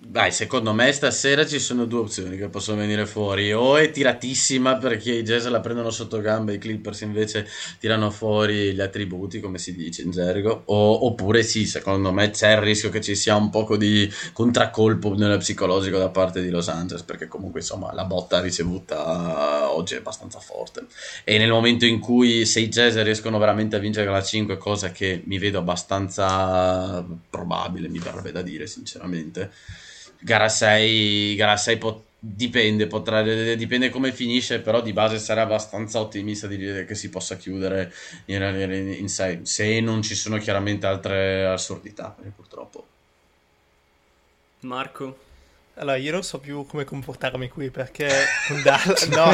Dai, secondo me stasera ci sono due opzioni che possono venire fuori. O è tiratissima perché i Jazz la prendono sotto gamba, i Clippers invece tirano fuori gli attributi, come si dice in gergo. O- oppure sì, secondo me c'è il rischio che ci sia un poco di contraccolpo psicologico da parte di Los Angeles, perché comunque insomma la botta ricevuta oggi è abbastanza forte. E nel momento in cui se i Jazz riescono veramente a vincere la 5, cosa che mi vedo abbastanza probabile, mi verrebbe da dire sinceramente gara 6, gara 6 po- dipende, potrà, dipende come finisce, però di base sarà abbastanza ottimista di dire che si possa chiudere in 6, se non ci sono chiaramente altre assurdità, perché purtroppo. Marco? Allora, io non so più come comportarmi qui perché con Dallas... No,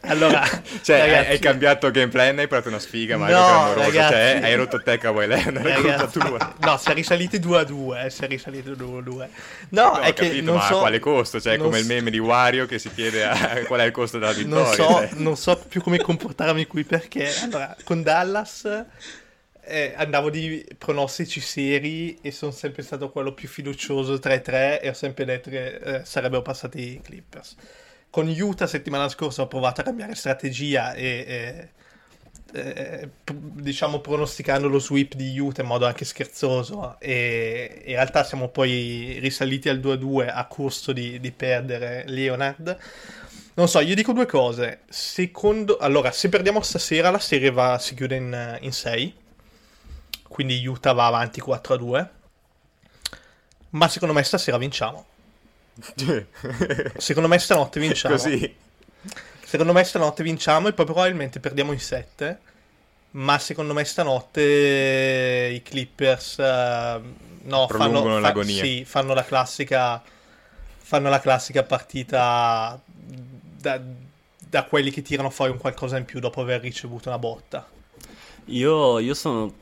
allora... Cioè, hai- ragazzi, hai cambiato game plan, hai provato una sfiga, ma No, è clamoroso. ragazzi. Cioè, hai rotto te, cavolo, lei è colpa tua. No, si è risaliti 2 a 2, si è risaliti 2 a 2. No, No, è ho che capito, non ma so... a quale costo? Cioè, non come il so- meme di Wario che si chiede a- qual è il costo della vittoria. non so, cioè. non so più come comportarmi qui perché allora, con Dallas eh, andavo di pronostici seri e sono sempre stato quello più fiducioso 3-3 e ho sempre detto che eh, sarebbero passati i Clippers. Con Utah settimana scorsa ho provato a cambiare strategia e, eh, diciamo pronosticando lo sweep di Utah in modo anche scherzoso e in realtà siamo poi risaliti al 2-2 a costo di, di perdere Leonard non so, io dico due cose. Secondo, allora, se perdiamo stasera, la serie va, si chiude in 6. Quindi Utah va avanti 4 a 2. Ma secondo me stasera vinciamo. Secondo me stanotte vinciamo. Così. Secondo me stanotte vinciamo e poi probabilmente perdiamo in 7. Ma secondo me stanotte i Clippers eh, no, fanno, fa- l'agonia. sì, fanno la classica fanno la classica partita da, da quelli che tirano fuori un qualcosa in più dopo aver ricevuto una botta. Io, io sono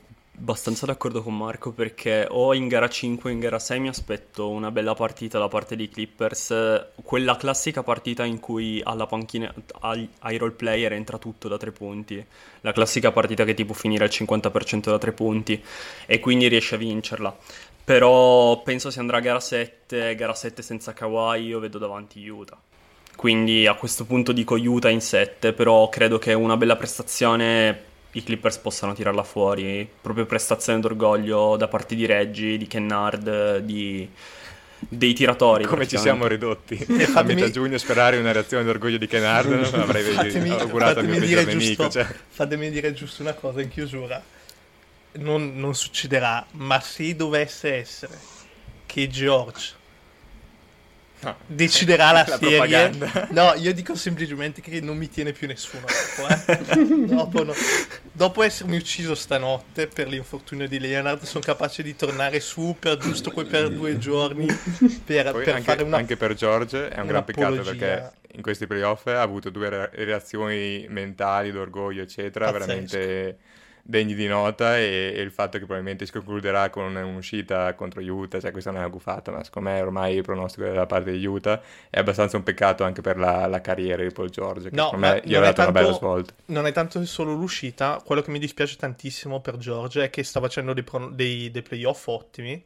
abbastanza d'accordo con Marco perché o in gara 5 o in gara 6 mi aspetto una bella partita da parte dei Clippers, quella classica partita in cui alla panchina, ai, ai role player entra tutto da tre punti, la classica partita che ti può finire al 50% da tre punti e quindi riesce a vincerla. Però penso si andrà a gara 7, gara 7 senza Kawhi, io vedo davanti Utah. Quindi a questo punto dico Utah in 7, però credo che una bella prestazione i Clippers possano tirarla fuori. Proprio prestazione d'orgoglio da parte di Reggie, di Kennard, di... dei tiratori. Come ci siamo ridotti a fatemi- metà giugno sperare una reazione d'orgoglio di Ken Harden avrei Fatemi, augurato al mio fatemi peggior dire nemico giusto, cioè. fatemi dire giusto una cosa in chiusura. Non, non succederà, ma se dovesse essere che George No. deciderà la, La serie. propaganda. No, io dico semplicemente che non mi tiene più nessuno. Dopo, eh. dopo, no. Dopo essermi ucciso stanotte per l'infortunio di Leonard, sono capace di tornare su per giusto quei per due giorni per, per anche, fare una. anche per George è un gran peccato perché in questi playoff ha avuto due re- reazioni mentali, d'orgoglio, eccetera, Pazzesco. veramente degni di nota e, e il fatto che probabilmente si concluderà con un'uscita contro Utah, cioè questa non è una gufata, ma secondo me ormai il pronostico della parte di Utah è abbastanza un peccato anche per la, la carriera di Paul George, che No, secondo me gli ha dato una bella tanto- svolta. non è tanto solo l'uscita, quello che mi dispiace tantissimo per George è che sta facendo dei, pro- dei- dei playoff ottimi.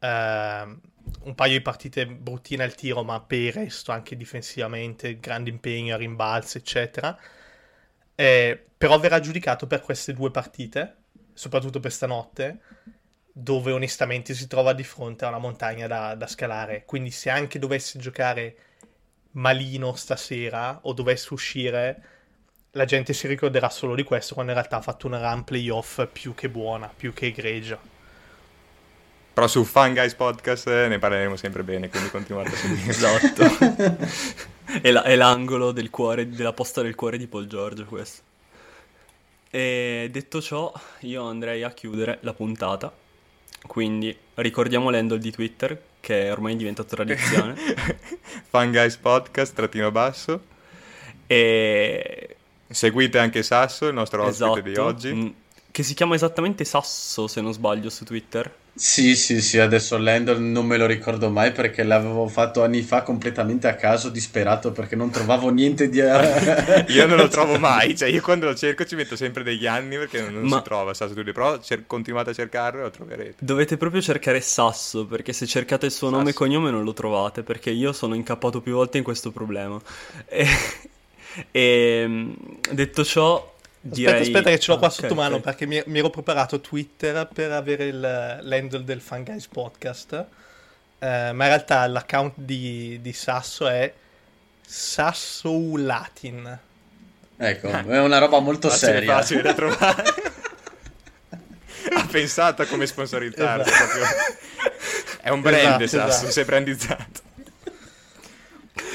Ehm, un paio di partite bruttine al tiro, ma per il resto anche difensivamente, grande impegno a rimbalzi, eccetera. Eh, però verrà giudicato per queste due partite, soprattutto per stanotte, dove onestamente si trova di fronte a una montagna da, da scalare. Quindi se anche dovesse giocare malino stasera o dovesse uscire, la gente si ricorderà solo di questo quando in realtà ha fatto una run playoff più che buona, più che egregia. Però su Fun Guys Podcast eh, ne parleremo sempre bene, quindi continuate a seguire. Esatto. è, la- è l'angolo del cuore, della posta del cuore di Paul George questo. E detto ciò, io andrei a chiudere la puntata. Quindi ricordiamo l'handle di Twitter, che è ormai diventato tradizione. Fun Guys Podcast, trattino basso. e Seguite anche Sasso, il nostro ospite esatto, di oggi. mm, che si chiama esattamente Sasso, se non sbaglio, su Twitter. Sì, sì, sì, adesso l'handle non me lo ricordo mai perché l'avevo fatto anni fa completamente a caso, disperato perché non trovavo niente di... Io non lo trovo mai, cioè io quando lo cerco ci metto sempre degli anni perché non, non Ma- si trova Sasso Studio, però cer- continuate a cercarlo e lo troverete. Dovete proprio cercare Sasso, perché se cercate il suo nome e Sasso. cognome non lo trovate, perché io sono incappato più volte in questo problema. E, e, mm, detto ciò, direi... aspetta che ce l'ho qua Ah, sotto ok, mano ok. perché mi, mi ero preparato Twitter per avere il, l'handle del Fun Guys Podcast. Eh, ma in realtà l'account di, di Sasso è Sassoulatin. Ecco, è una roba molto Facile, seria. facile da trovare. ha pensato a come sponsorizzarlo. Esatto. proprio. È un brand Esatto, Sasso, esatto. si è brandizzato.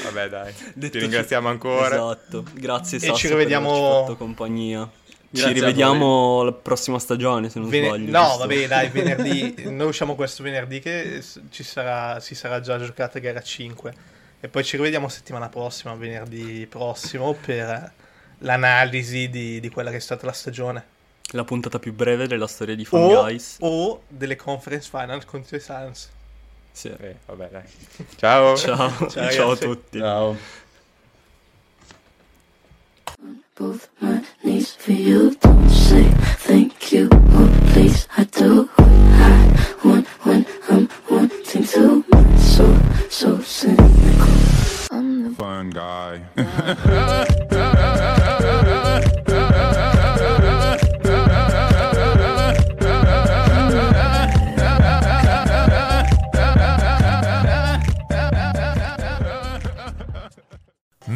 Vabbè dai, Detto ti ringraziamo ciò- ancora. Esatto, grazie E Sasso ci rivediamo- fatto compagnia. Grazie ci rivediamo la prossima stagione, se non Vene- sbaglio. no, giusto? vabbè, dai, venerdì. Noi usciamo questo venerdì che ci sarà, si sarà già giocata gara 5. E poi ci rivediamo settimana prossima, venerdì prossimo, per l'analisi di, di quella che è stata la stagione. La puntata più breve della storia di O, Guys. o delle conference final contro i Suns. Sì. Eh, vabbè dai. Ciao. Ciao, Ciao, ciao a tutti. Ciao. both my knees for you. Don't say thank you or please. I do what I want when I'm wanting to. So, so cynical. I'm the fun guy.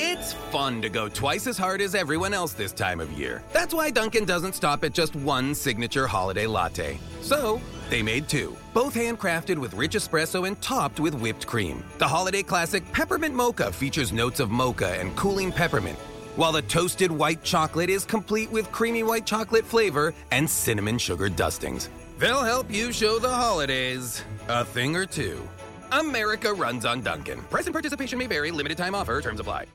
It's fun to go twice as hard as everyone else this time of year. That's why Duncan doesn't stop at just one signature holiday latte. So, they made two, both handcrafted with rich espresso and topped with whipped cream. The holiday classic Peppermint Mocha features notes of mocha and cooling peppermint, while the toasted white chocolate is complete with creamy white chocolate flavor and cinnamon sugar dustings. They'll help you show the holidays a thing or two. America runs on Duncan. Price and participation may vary, limited time offer, terms apply.